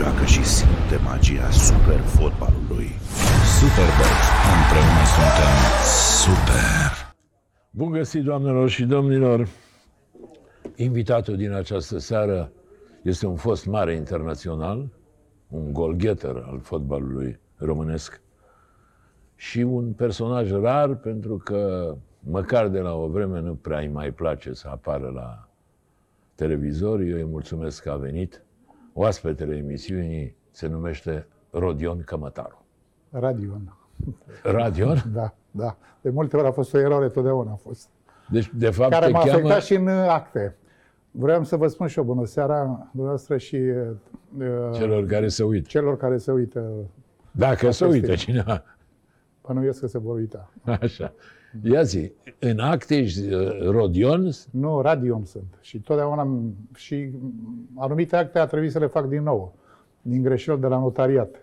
joacă și simte magia super fotbalului. Superbox. Împreună suntem Super! Bun găsit, doamnelor și domnilor! Invitatul din această seară este un fost mare internațional, un golgheter al fotbalului românesc și un personaj rar pentru că măcar de la o vreme nu prea îi mai place să apară la televizor. Eu îi mulțumesc că a venit. Oaspetele emisiunii se numește Rodion Cămătaru. Radion. Radion? Da, da. De multe ori a fost o eroare, totdeauna a fost. Deci, de fapt, Care te m-a cheamă... afectat și în acte. Vreau să vă spun și eu bună seara dumneavoastră și uh, celor care se uită. celor care se uită. Dacă se uită este. cineva. Bănuiesc că se vor uita. Așa. Ia zi, în acte ești uh, Rodion? Nu, Radion sunt. Și totdeauna am- și anumite acte a trebuit să le fac din nou, din greșeli de la notariat.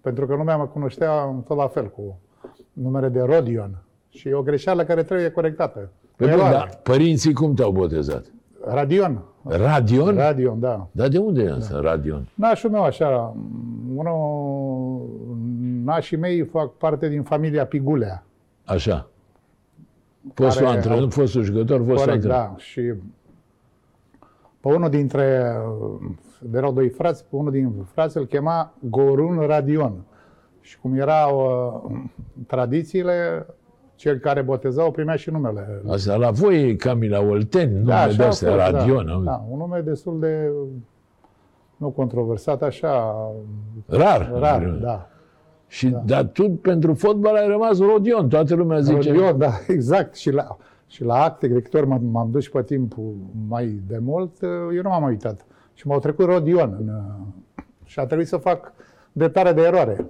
Pentru că lumea mă cunoștea tot la fel cu numere de Rodion. Și e o greșeală care trebuie corectată. Păi bun, Eroare. dar părinții cum te-au botezat? Radion. Radion? Radion, da. Dar de unde e asta, Radion? Nașul meu, așa, unul, nașii mei fac parte din familia Pigulea. Așa. Fostul Care antrenor, au- fostul jucător, fostul Corect, antrenor. da. Și pe unul dintre, erau doi frați, pe unul din frați îl chema Gorun Radion. Și cum erau uh, tradițiile, cel care botezau primea și numele. Asta la voi e cam la Olteni, nume așa de a astea, fost, Radion. Da, auzi. da, un nume destul de, nu controversat, așa, Rar. rar, da. Și, Dar tu, pentru fotbal, ai rămas Rodion. Toată lumea zice... Rodion, da, exact. Și la, și la acte, cred că ori m-am, m-am dus și pe timp mai de mult, eu nu m-am mai uitat. Și m-au trecut Rodion. În, și a trebuit să fac dreptare de eroare.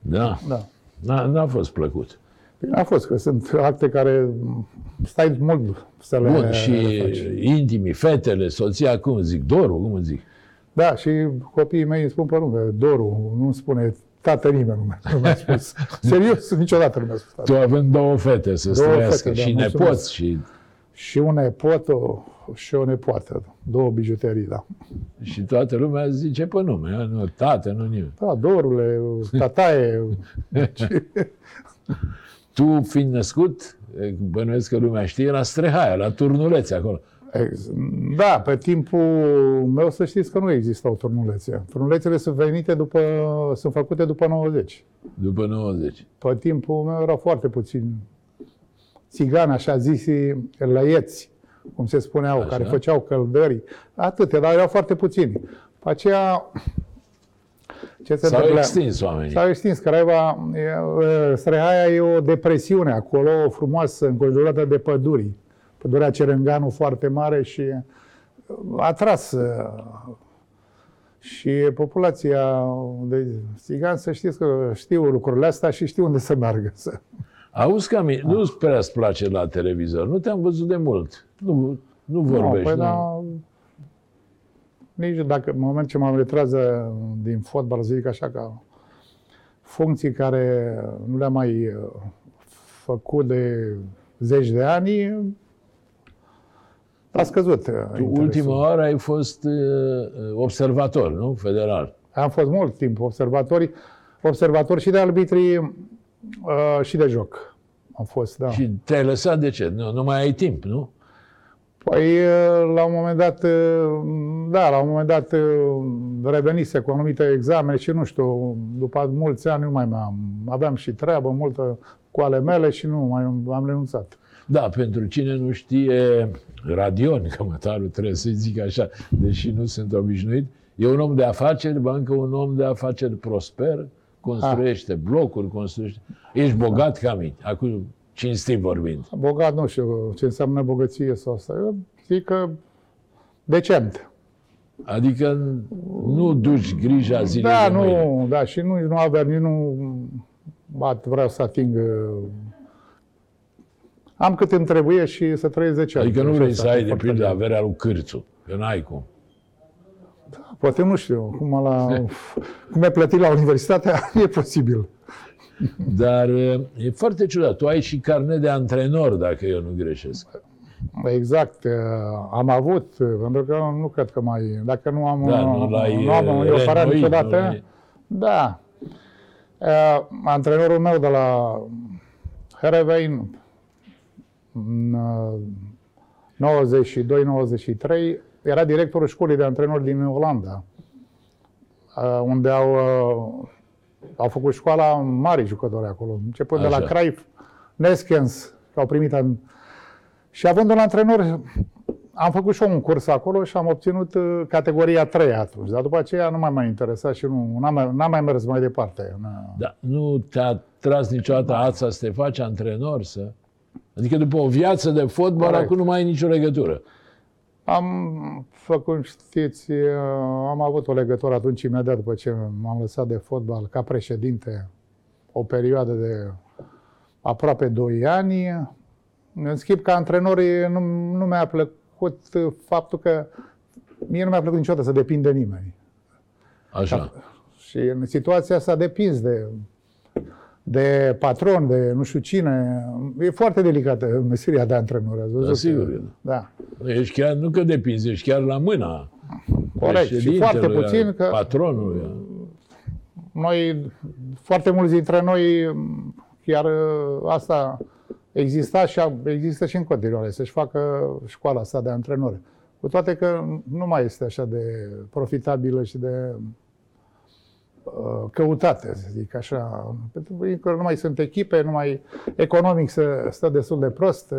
Da. Da. N-a, n-a fost plăcut. Bine a fost, că sunt acte care stai mult să le Bun, și faci. intimii, fetele, soția, cum zic, Doru, cum zic? Da, și copiii mei îmi spun pe nume, Doru, nu spune tată nimeni, nu mi-a, nu mi-a spus. Serios, niciodată nu mi-a spus tată. Tu având două fete să Două străiască fete, da, și mulțumesc. nepoți și, Și un nepot o, și o nepoată, două bijuterii, da. și toată lumea zice pe nume, a? nu tată, nu nimeni. Da, Dorule, tataie, Tu, fiind născut, bănuiesc că lumea știe, la Strehaia, la Turnulețe, acolo. Ex- Da, pe timpul meu să știți că nu existau turnulețe. Turnulețele sunt venite după, sunt făcute după 90. După 90. Pe timpul meu erau foarte puțini țigani, așa zisi, lăieți, cum se spuneau, Așa. care făceau căldări. Atâtea, dar erau foarte puțini. Pe aceea, ce se S-au întâmplă? extins oamenii. S-au extins. Craiova, e, e, Strehaia e o depresiune acolo, frumoasă, înconjurată de păduri. Pădurea Cerenganu foarte mare și a atras uh, și populația de țigani, să știți că știu lucrurile astea și știu unde să meargă. Să... Auzi, Cami, nu prea îți place la televizor. Nu te-am văzut de mult. Nu, nu vorbești. păi nu. da, nici dacă în moment ce mă retras din fotbal, să zic așa, ca funcții care nu le-am mai uh, făcut de zeci de ani, a scăzut uh, Tu interesul. ultima oară ai fost uh, observator, nu? Federal. Am fost mult timp observatori, observator și de arbitrii uh, și de joc. Am fost, da. Și te-ai lăsat de ce? Nu, nu mai ai timp, nu? Păi, uh, la un moment dat, uh, da, la un moment dat uh, revenise cu anumite examene și nu știu, după mulți ani nu mai am, aveam și treabă multă cu ale mele și nu mai am renunțat. Da, pentru cine nu știe, Radion, cămătarul trebuie să-i zic așa, deși nu sunt obișnuit, e un om de afaceri, bancă un om de afaceri prosper, construiește blocuri, construiește... Ești bogat ca mine, acum cinstit vorbind. Bogat nu știu ce înseamnă bogăție sau asta. Eu zic că decent. Adică nu duci grija zilei Da, de mâine. nu, da, și nu, nu aveam, nici nu bat, vreau să ating uh, am cât îmi trebuie și să trăiesc 10 ani. Adică nu Așa vrei s-a să ai, de foarte pildă, bine. averea lui Cârțu, că n-ai cum. Poate nu știu, cum, la, cum e plătit la universitatea, e posibil. Dar e foarte ciudat. Tu ai și carnet de antrenor, dacă eu nu greșesc. Exact. uh, Am avut, uh, pentru că nu cred că mai... Dacă nu am, Da, nu l-ai, nu am uh, eu operat reînnoit, niciodată. nu l-ai- Da. Uh, Antrenorul meu de la Herevein, în uh, 92-93, era directorul școlii de antrenori din Olanda, uh, unde au, uh, au făcut școala mari jucători acolo, începând de la Așa. Cruyff, Neskens, că au primit an... Și având un antrenor, am făcut și eu un curs acolo și am obținut uh, categoria 3 atunci, dar după aceea nu m-a mai interesat și nu n-am mai, n-am mai mers mai departe. N- Da, nu te-a tras niciodată ața să te faci antrenor, să... Adică după o viață de fotbal, Corect. acum nu mai ai nicio legătură. Am făcut, știți, uh, am avut o legătură atunci, imediat după ce m-am lăsat de fotbal, ca președinte, o perioadă de aproape 2 ani. În schimb, ca antrenor, e- nu, nu mi-a plăcut uh, faptul că mie nu mi-a plăcut niciodată să depind de nimeni. Așa. Și în situația asta depins de, de patron, de nu știu cine. E foarte delicată meseria de antrenor. Ați văzut? Da, sigur că Da. Ești chiar, nu că depinzi, ești chiar la mâna Corect. Și președintelui, foarte puțin a că patronului. a- noi, foarte mulți dintre noi, chiar uh, asta exista și a- există și în continuare, să-și facă școala asta de antrenori. Cu toate că nu mai este așa de profitabilă și de uh, căutate, să zic așa. Pentru că nu mai sunt echipe, nu mai economic să stă destul de prost.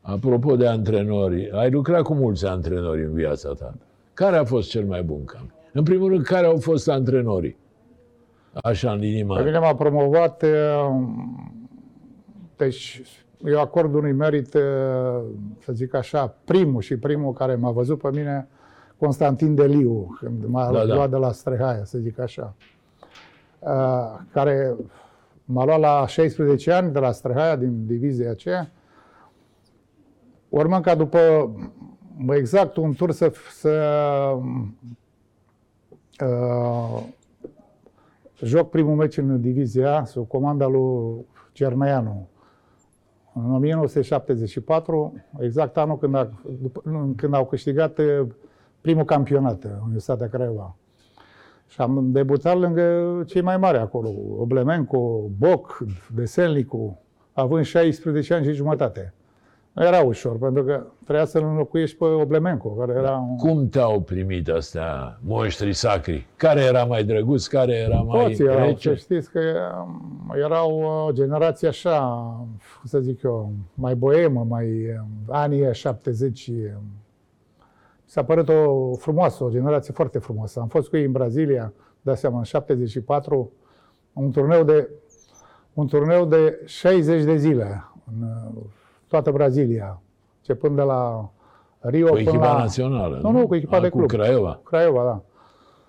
Apropo de antrenori, ai lucrat cu mulți antrenori în viața ta. Care a fost cel mai bun cam? În primul rând, care au fost antrenorii? Așa, în linii Pe mari. mine m-a promovat, uh, deci eu acord unui merit, uh, să zic așa, primul și primul care m-a văzut pe mine, Constantin Deliu, când m-a Da, da. luat de la Strehaia, să zic așa, Uh, care m-a luat la 16 ani de la Strehaia, din divizia aceea, urmând ca după exact un tur să, să uh, joc primul meci în divizia A, sub comanda lui Cerneanu. În 1974, exact anul când, a, după, nu, când au câștigat eh, primul campionat în Universitatea Craiova. Și am debutat lângă cei mai mari acolo, Oblemenco, Boc, Deselnicu, având 16 ani și jumătate. Nu era ușor, pentru că trebuia să-l înlocuiești pe Oblemenco, care era un... Cum te-au primit astea monștrii sacri? Care era mai drăguț, care era mai Toți erau, să rece? știți că um, erau o generație așa, cum să zic eu, mai boemă, mai um, anii 70. Um, Mi s-a părut o frumoasă, o generație foarte frumoasă. Am fost cu ei în Brazilia, dați seama, în 74, un turneu de, un turneu de 60 de zile în uh, toată Brazilia, începând de la Rio Cu până echipa la... națională, Nu, nu, cu echipa A, de Cu club. Craiova. Craiova, da.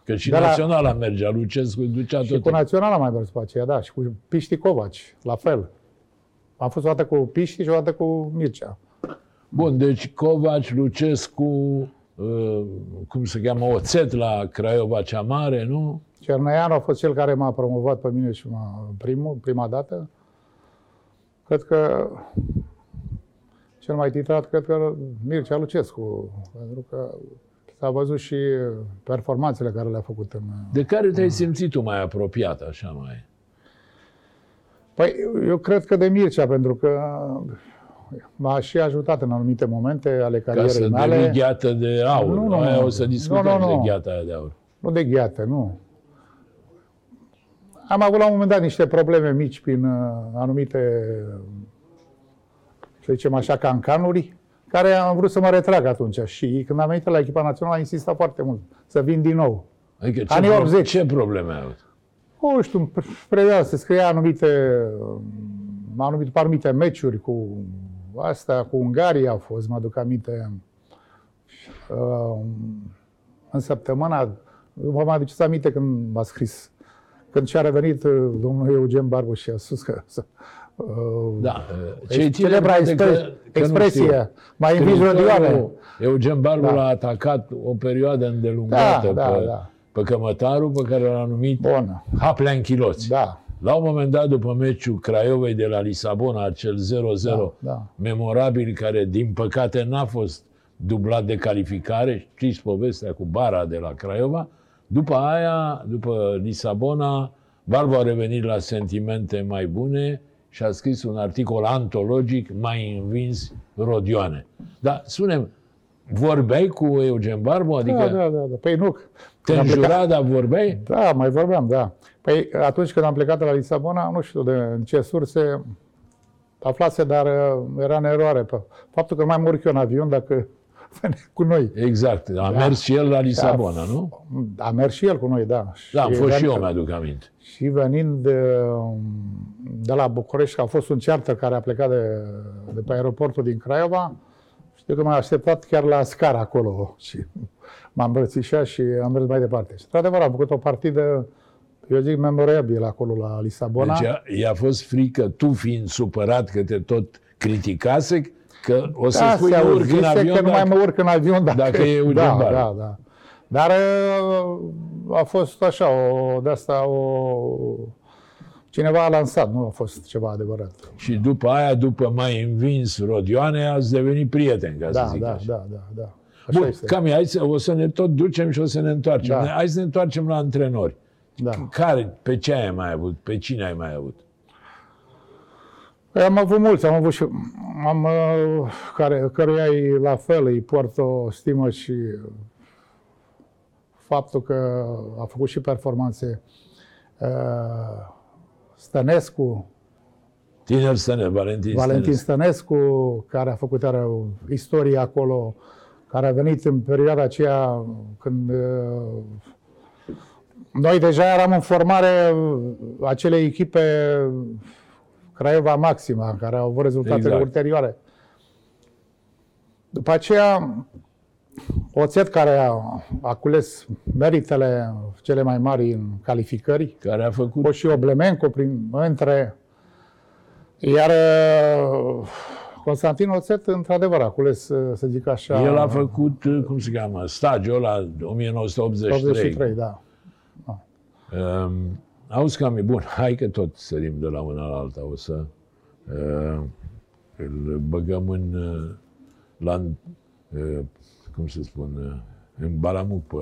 Că și De la- naționala mergea, Lucescu îi ducea Și tot. cu Național am mai mers pe aceea, da, și cu Piști Covaci, la fel. Am fost o dată cu Piști și o dată cu Mircea. Bun, deci Covaci, Lucescu, uh, cum se cheamă, Oțet la Craiova cea mare, nu? Cerneanu a fost cel care m-a promovat pe mine și m-a, primul, prima dată. Cred că cel mai titrat, cred că Mircea Lucescu, pentru că s-a văzut și performanțele care le-a făcut în... De care te-ai simțit tu mai apropiat, așa mai? Păi, eu cred că de Mircea, pentru că m-a și ajutat în anumite momente ale Ca carierei să mele. devii gheată de aur. Nu, nu, Aia nu. o să discutăm Nu, nu, nu. de gheata aia de aur. Nu de gheată, nu. Am avut la un moment dat niște probleme mici prin uh, anumite, să zicem așa, cancanuri, care am vrut să mă retrag atunci. Și când am venit la echipa națională, am insistat foarte mult să vin din nou. Adică ce, Anii pro- 80. ce probleme ai avut? Nu știu, preia se scria anumite, m-am numit pe anumite meciuri cu asta, cu Ungaria au fost, mă aduc aminte, uh, în săptămâna, vă mai aduceți aminte când m-a scris, când și-a revenit uh, domnul Eugen Barbu și a spus că uh, Da, cei celebra tineri poate expre- că- că nu expresie, știu. mai învins rodioane. Scriitorul Eugen Barbu Da. l-a atacat o perioadă îndelungată Da, da, pe, da. pe cămătarul pe care l-a numit Bun, Haplea în chiloți. da. La un moment dat, după meciul Craiovei de la Lisabona, acel 0-0 Da, da. memorabil, care din păcate n-a fost dublat de calificare, știți povestea cu bara de la Craiova, după aia, după Lisabona, Barbu a revenit la sentimente mai bune și a scris un articol antologic, mai învins Rodioane. Dar, spunem, vorbeai cu Eugen Barbu? Adică Da, da, da, da. Păi nu. te Când am plecat- înjura, dar vorbeai? Da, mai vorbeam, da. Păi atunci când am plecat de la Lisabona, nu știu de în ce surse aflase, dar uh, era în eroare. pe Faptul că nu mai mă urc eu în avion dacă venea cu noi. Exact. A mers și el la Lisabona, nu? A mers și el cu noi, da. Da, am fost și eu, venind- mi-aduc aminte. Și venind uh, de la București, că a fost un charter care a plecat de, de pe aeroportul din Craiova, știu că m-a așteptat chiar la scara acolo și m-a îmbrățișat și am mers mai departe. Și într-adevăr am făcut o partidă, eu zic, memorabilă acolo la Lisabona. Deci a- i-a fost frică, tu fiind supărat că te tot criticase, că o să da, spui se nu urc în auzise avion că nu mai dacă- mă urc în avion dacă, dacă e Eugen da, Barbu. da, da. Dar uh, a fost așa, o, de asta o... Cineva a lansat, nu a fost ceva adevărat. Și după aia, după mai învins Rodioane, ați devenit prieteni, ca Da, să zic da, așa. da, da, da. Așa Bun, este. cam e, hai să, o să ne tot ducem și o să ne întoarcem. Da. Hai să ne întoarcem la antrenori. Da. Care, pe ce ai mai avut? Pe cine ai mai avut? Păi am avut mulți, am avut și am, uh, care, căruia îi la fel îi port o stimă și faptul că a făcut și performanțe uh, Stănescu, Tineri Stăne, Valentin, Valentin Stănescu. Stănescu, care a făcut iară o istorie acolo, care a venit în perioada aceea când uh, noi deja eram în formare uh, acelei echipe Craiova Maxima, care au avut rezultatele Exact. ulterioare. După aceea, Oțet, care a, a cules meritele cele mai mari în calificări, Care a făcut fost și Oblemenco prin, între... Iar uh, Constantin Oțet, într-adevăr, a cules, să să zic așa... El a făcut, cum se cheamă, stagiul ăla 1983. 83, da. Um, auzi cam e bun, hai că tot sărim de la una la alta, o să uh, îl băgăm în, uh, la, uh, cum să spun, uh, în balamuc pe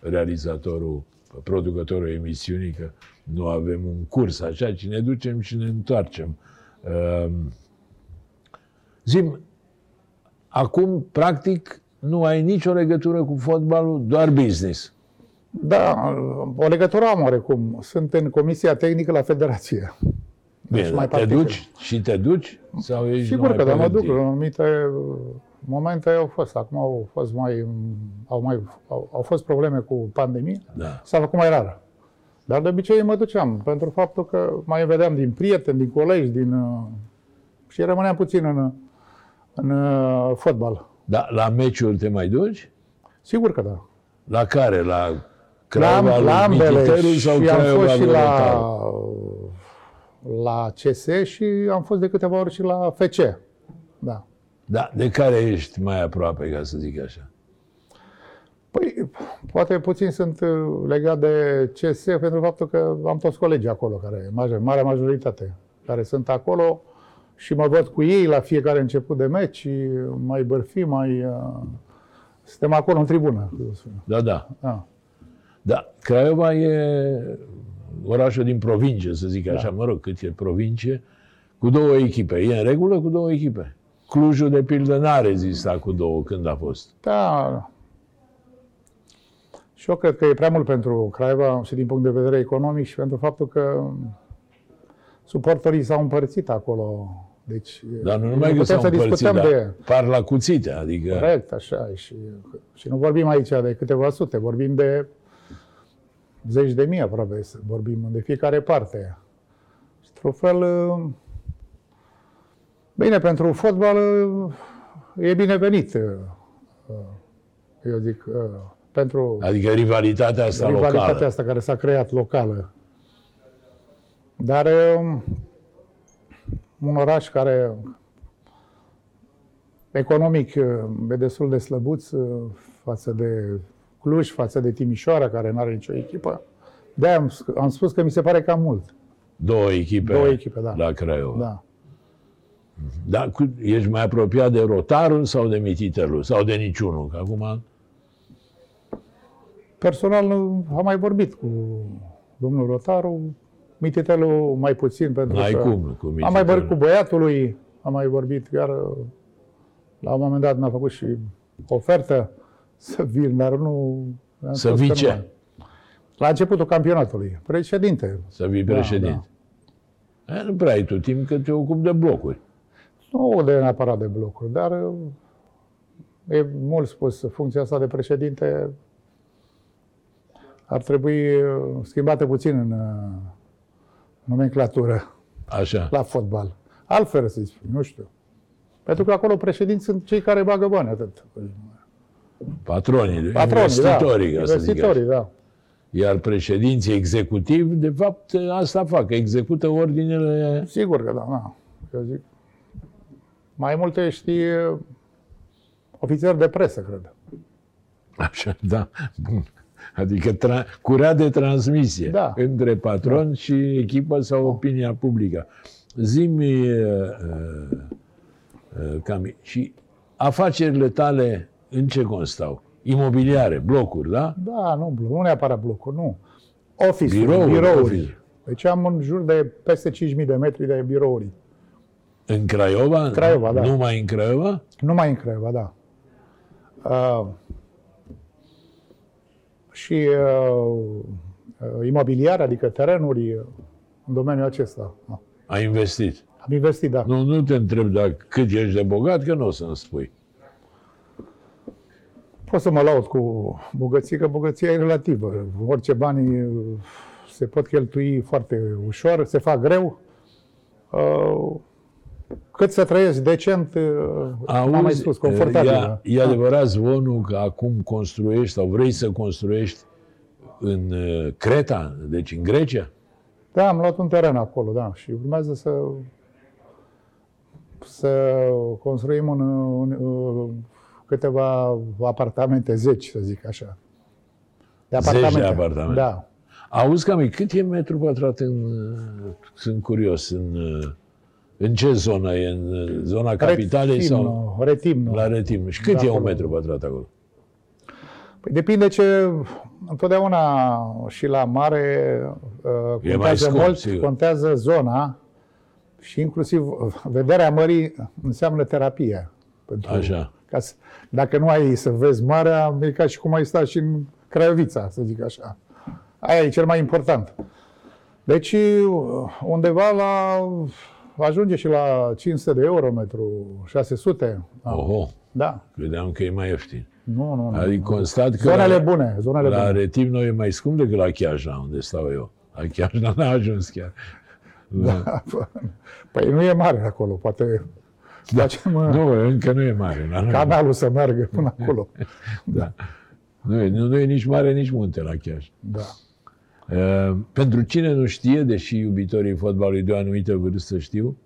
realizatorul, pe producătorul emisiunii, că nu avem un curs așa, ci ne ducem și ne întoarcem. Uh, zim, acum, practic, nu ai nicio legătură cu fotbalul, doar business. Da, o legătură am oarecum. Sunt în Comisia Tehnică la Federație. Bine, Deci dar mai te particip. duci și te duci? Sau ești Sigur numai că da, mă duc. preventiv? În anumite uh, momente au fost. Acum au fost mai... Au, mai, au, au fost probleme cu pandemie. Da. S-a făcut mai rar. Dar de obicei mă duceam, pentru faptul că mai vedeam din prieteni, din colegi, din... uh, Și rămâneam puțin în, în uh, fotbal. Da, la meciuri te mai duci? Sigur că da. La care? La La, Craiova la lui ambele Mititeru sau și am Craiova fost și lui la, Rotaru? la CS și am fost de câteva ori și la FC. Da. Da, de care ești mai aproape, ca să zic așa? Păi, poate puțin sunt uh, legat de CS pentru faptul că am toți colegii acolo, care, mare, marea majoritate, care sunt acolo și mă văd cu ei la fiecare început de meci, și mai bărfi, mai... Uh, suntem acolo în tribună. Da, da. Da. Da, Craiova e orașul din provincie, să zic Da. așa, mă rog, cât e provincie, cu două echipe. E în regulă cu două echipe. Clujul, de pildă, n-a rezistat cu două când a fost. Da. Și eu cred că e prea mult pentru Craiova și din punct de vedere economic și pentru faptul că suporterii s-au împărțit acolo. Deci, Dar nu numai că putem s-au să împărțit, discutăm dar de... par la cuțite, adică... Corect, așa. e Și, și nu vorbim aici de câteva sute, vorbim de zeci de mii aproape, să vorbim de fiecare parte. Și, într-un fel, bine, pentru fotbal e binevenit, eu zic, pentru Adică rivalitatea asta rivalitatea locală. asta care s-a creat locală. Dar um, un oraș care economic uh, e destul de slăbuț uh, față de Cluj, față de Timișoara, care nu are nicio echipă. de am, am spus că mi se pare cam mult. Două echipe, Două echipe, da. la Craiova. Da. Da, cu, ești mai apropiat de Rotarul sau de Mititelul? Sau de niciunul? Că acum Personal nu- am mai vorbit cu domnul Rotaru, Mititelu mai puțin pentru n-ai că cum cu am Mititelul. mai vorbit cu băiatul lui, am mai vorbit, chiar uh, la un moment dat mi-a făcut și ofertă să vin, dar nu... am Să spus vii că ce? nu. La începutul campionatului, președinte. Să fii Da, președinte. E, nu prea ai tu timp că te ocupi de blocuri. Nu de neapărat de blocuri, dar uh, e mult spus, funcția asta de președinte ar trebui uh, schimbată puțin în uh, nomenclatură Așa. la fotbal. Altfel să zic, nu știu. Pentru că acolo președinți sunt cei care bagă bani, atât. Patronii, Patronii, investitorii, da. ca să zic așa. Investitorii, da. Iar președinții executivi, de fapt, asta fac, execută ordinele. Sigur că da, da. Eu zic. Mai multe știe ofițer de presă, cred. Așa, da. Bun. Adică tra- curea de transmisie Da. între patron și echipă sau opinia publică. Zimi, uh, uh, uh, Cami, și afacerile tale în ce constau? Imobiliare, blocuri, da? Da, nu, blo- nu neapărat blocuri, nu. Office, Birouri, birouri. office. Deci am în jur de peste 5.000 de metri de birouri. În Craiova? În Craiova, da. Numai în Craiova? Numai în Craiova, da. Uh, și uh, uh, imobiliar, adică terenuri uh, în domeniul acesta. Da. Ai investit. Am investit, da. Nu, nu te întreb dacă cât ești de bogat, că nu o să-mi spui. Pot să mă laud cu bogăție, că bogăția e relativă. Orice bani uh, se pot cheltui foarte ușor, se fac greu. Uh, Cât să trăiesc decent, uh, cum am mai spus, confortabil. e, da. e adevărat zvonul că acum construiești sau vrei să construiești în uh, Creta, deci în Grecia? Da, am luat un teren acolo, da, și urmează să să construim un, un, un, câteva apartamente, zeci, să zic așa. De Zeci de apartamente. Da. Auzi, cam cât e metru pătrat în... uh, Sunt curios, în, uh, în ce zonă e? În uh, zona capitalei sau Retimno, Retimno. la Retim? Și cât Da, e un acolo. metru pătrat acolo? Păi depinde ce... Întotdeauna și la mare uh, E mai contează scump, mult, sigur. contează zona și inclusiv uh, vederea mării înseamnă terapie. Pentru, Așa. Ca să, dacă nu ai să vezi marea, e ca și cum ai sta și în Craiovița, să zic așa. Aia e cel mai important. Deci uh, undeva la... ajunge și la 500 de euro metru, 600. Da. Oho, da. credeam că e mai ieftin. Nu, nu, nu. Adică constat că Zonele la, bune, zonele la bune. Retimno e mai scump decât la Chiajna, unde stau eu. La Chiajna n-a ajuns chiar. Da. Păi nu e mare acolo, poate facem uh, Nu, încă nu e mare. La noi. canalul să meargă până acolo. Da. Nu e, nu, nu e nici mare, nici munte la Chiaj. Da. Uh, pentru cine nu știe, deși iubitorii fotbalului de o anumită vârstă știu,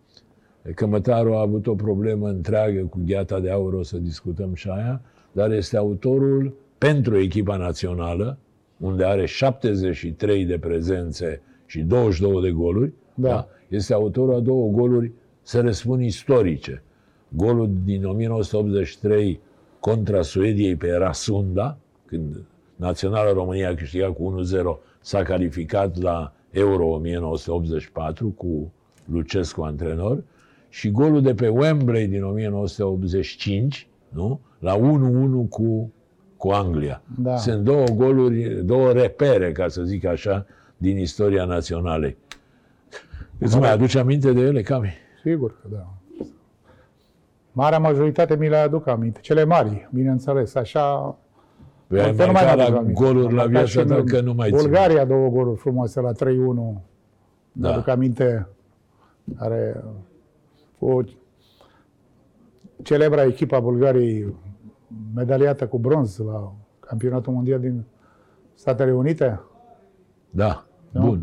că Mătaru a avut o problemă întreagă cu gheata de aur, o să discutăm și aia, dar este autorul pentru echipa națională, unde are 73 de prezențe și 22 de goluri, Da. este autorul a două goluri, să le spun, istorice. Golul din 1983 contra Suediei pe Rasunda, când Naționala România a câștigat cu 1-0, s-a calificat la Euro 1984 cu Lucescu antrenor, și golul de pe Wembley din 1985, nu? la 1-1 cu, cu Anglia. Da. Sunt două goluri, două repere, ca să zic așa, din istoria naționalei. Îți mai aduce aminte de ele, Cami? Sigur că da. Marea majoritate mi le aduc aminte. Cele mari, bineînțeles, așa... Păi ai altfel marcat mi-aduc la aminte. goluri Am la marcat viața și ta în că nu mai țin. Bulgaria două goluri frumoase la 3-1. Da. Da. Aduc aminte are cu celebra echipa Bulgariei medaliată cu bronz la campionatul mondial din Statele Unite. Da, bun.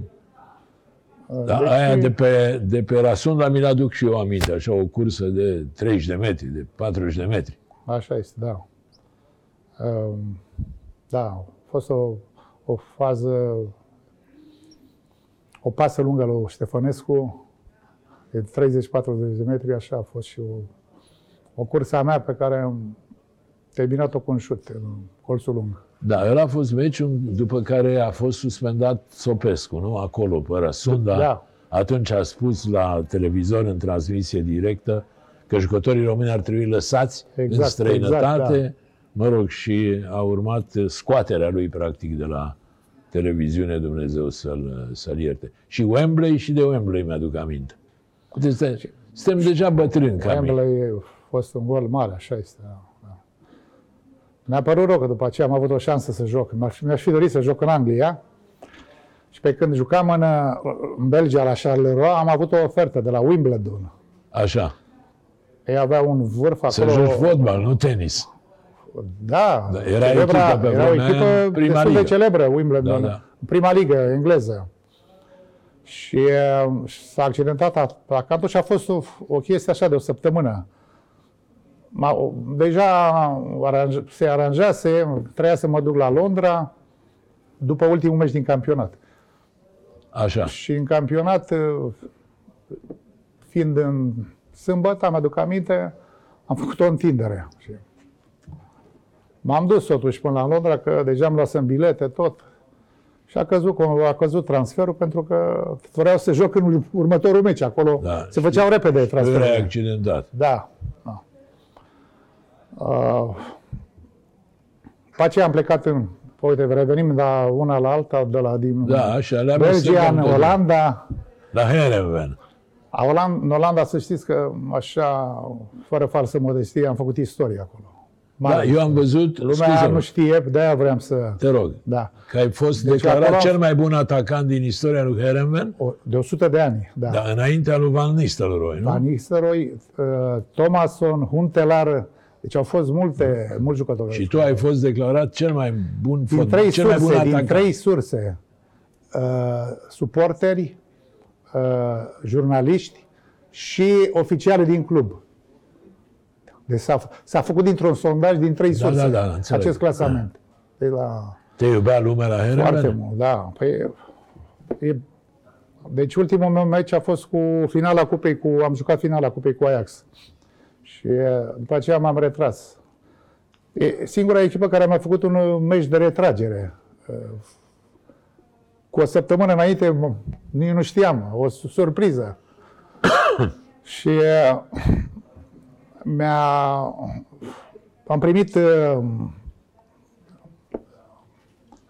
Da, Deci- aia de pe, de pe Rasunda mi-l aduc și eu aminte, așa o cursă de 30 de metri, de 40 de metri. Așa este, da. Um, Da, a fost o, o fază o pasă lungă lui Ștefănescu, de 30-40 de metri, așa a fost și o, o cursă a mea pe care am terminat-o cu un șut în colțul lung. Da, el a fost meciul după care a fost suspendat Sopescu, nu? Acolo, pe Răsunda. Da. Atunci a spus la televizor în transmisie directă că jucătorii români ar trebui lăsați Exact, în străinătate. exact, Mă rog, și a urmat scoaterea lui, practic, de la televiziune, Dumnezeu să-l, să-l ierte. Și Wembley și de Wembley mi-aduc aminte. Deci, suntem- suntem deja bătrâni ca mine. Wembley a fost un gol mare, așa este. Da. da. Mi-a părut rău că după aceea am avut o șansă să joc. Mi-aș, mi-aș fi dorit să joc în Anglia. Și pe când jucam în, în Belgia la Charleroi, am avut o ofertă de la Wimbledon. Așa. Ei aveau un vârf Să acolo. joci fotbal, nu tenis. Da, Da, era echipă pe era o vremea echipă în prima destul de ligă. celebră, Wimbledon, Da, da. în prima ligă engleză. Și uh, s-a accidentat placatul și a fost o, o chestie așa de o săptămână. Ma, o- deja aranj, se aranjase, treia să mă duc la Londra după ultimul meci din campionat. Așa. Și în campionat, uh, fiind în sâmbătă, am aduc aminte, am făcut o întindere. Și m-am dus totuși până la Londra, că deja am luat în bilete, tot. Și a căzut, a căzut transferul pentru că vreau să joc în următorul meci. Acolo Da. se făceau repede Îl ai transferurile. accidentat. Da. da. Uh, după aceea am plecat în... Uite, revenim de la una la alta, de la din Da, așa, le-am mers Belgia, cam în tot. Olanda. La Herenven. A, Oland, în Olanda, să știți că, așa, fără falsă modestie, am făcut istorie acolo. Da, Mare. eu am văzut, Lumea scuze-mă, nu știe, de-aia vreau să... te rog, Da. că ai fost Deci declarat acolo- cel mai bun atacant din istoria lui Herenven, O, de 100 de ani, da. dar înaintea lui Van Nistelrooy, nu? Van Nistelrooy, uh, Thomason, Huntelar, deci au fost multe, mulți jucători. Și tu ai fost declarat cel mai bun din fotbal, trei cel mai bun surse, din atacant. trei surse, uh, suporteri, uh, jurnaliști și oficiali din club. Deci s-a, s-a făcut dintr-un sondaj din trei Da, surse da, da, înțeleg. acest clasament. De la Te iubea lumea la foarte Herenven? mult, da. Păi, e, deci ultimul meu meci a fost cu finala cupei cu, am jucat finala cupei cu Ajax. Și e, după aceea m-am retras. E singura echipă care mi-a făcut un uh, meci de retragere. Uh, Cu o săptămână înainte, m- nici nu știam, o su- surpriză. și uh, mi-a... Am primit uh,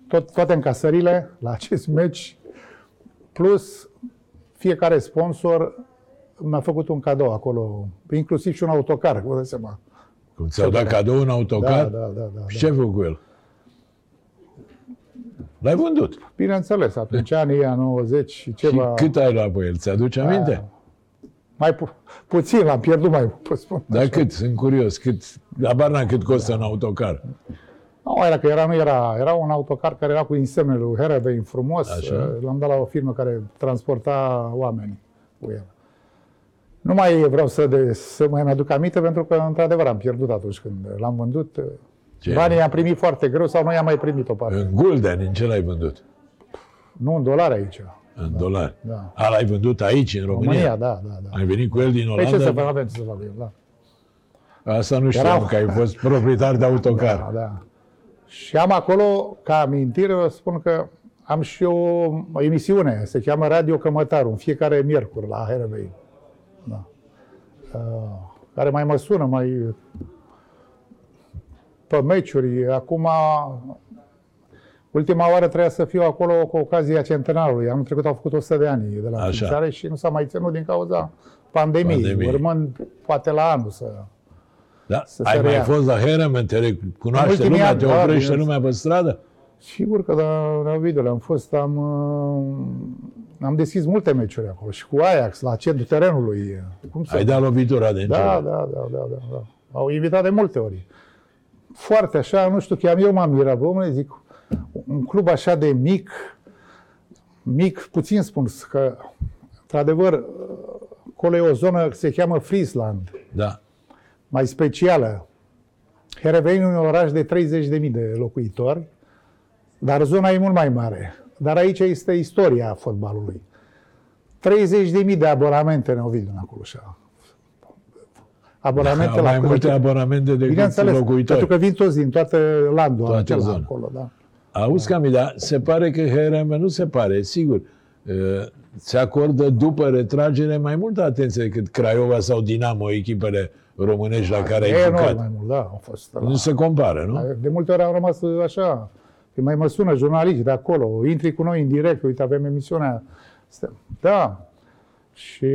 tot, toate încasările la acest meci, plus fiecare sponsor mi-a făcut un cadou acolo, inclusiv și un autocar, vă dați seama. Cum ți-au dat cadou un autocar? Da, da, da, da, Și da. ce ai făcut cu el? L-ai vândut. Bineînțeles, atunci anii ăia 90 și Și ceva... cât ai luat pe el? Ți-aduce aminte? Mai pu- puțin, l-am pierdut mai pot spun. Dar cât? Sunt curios. Cât, habar n-am cât costă un autocar. Nu, era că era, nu era, era un autocar care era cu insemnele lui Herevein frumos. Așa. L-am dat la o firmă care transporta oameni cu el. Nu mai vreau să, de, să mai mi-aduc aminte pentru că, într-adevăr, am pierdut atunci când l-am vândut. Ce? Banii i-am primit foarte greu sau nu i-am mai primit o parte. În gulden, în ce l-ai vândut? Nu în dolari aici. În dolari. da. A, l-ai vândut aici, în România? România, da, da, da. Ai venit cu el din Păi ce să Olanda? fac, avem ce să fac cu el, da. Asta nu știam, Erau- că ai fost proprietar de autocar. Da, da. Și am acolo, ca amintire, vă spun că am și o, o emisiune, se cheamă Radio Cămătarul, în fiecare miercuri la Hervei. Da. Uh, care mai mă sună, mai pe meciuri. Acum, ultima oară trebuia să fiu acolo cu ocazia centenarului. Anul trecut au făcut 100 de ani de la Așa. înființare și nu s-a mai ținut din cauza pandemiei, Pandemiei. urmând poate la anul să... Da? Să se Ai mai reia. fost la Heremen? Te recunoaște ultimii lumea? ani, Te da, oprește bineînțeles. lumea pe stradă? Sigur că da, la video am fost, am, uh, am deschis multe meciuri acolo și cu Ajax, la centrul terenului. Cum să... Ai dat lovitura de da, încet. da, da, da, da, da. Au invitat de multe ori. Foarte așa, nu știu, chiar eu m-am mirat, bă, zic, un club așa de mic, mic, puțin spun, că, într-adevăr, acolo e o zonă, se cheamă Friesland, Da. mai specială. Herevein e un oraș de 30.000 de locuitori, dar zona e mult mai mare. Dar aici este istoria fotbalului. 30.000 de abonamente în Ovidiu acolo. Așa. Abonamente Au la mai multe curățenie. abonamente decât Bineînțeles, locuitori. pentru că vin toți din toată landul Toată acela zona. acolo. Da. Auzi, Camil, dar se pare că HRM, nu se pare, sigur, uh, se acordă după retragere mai multă atenție decât Craiova sau Dinamo, echipele românești la care ai E enorm jucat. mai mult, da, au fost. Nu se compară, nu? De multe ori am rămas așa, că mai mă sună jurnaliști de acolo, intri cu noi în direct, uite, avem emisiunea. Da. Și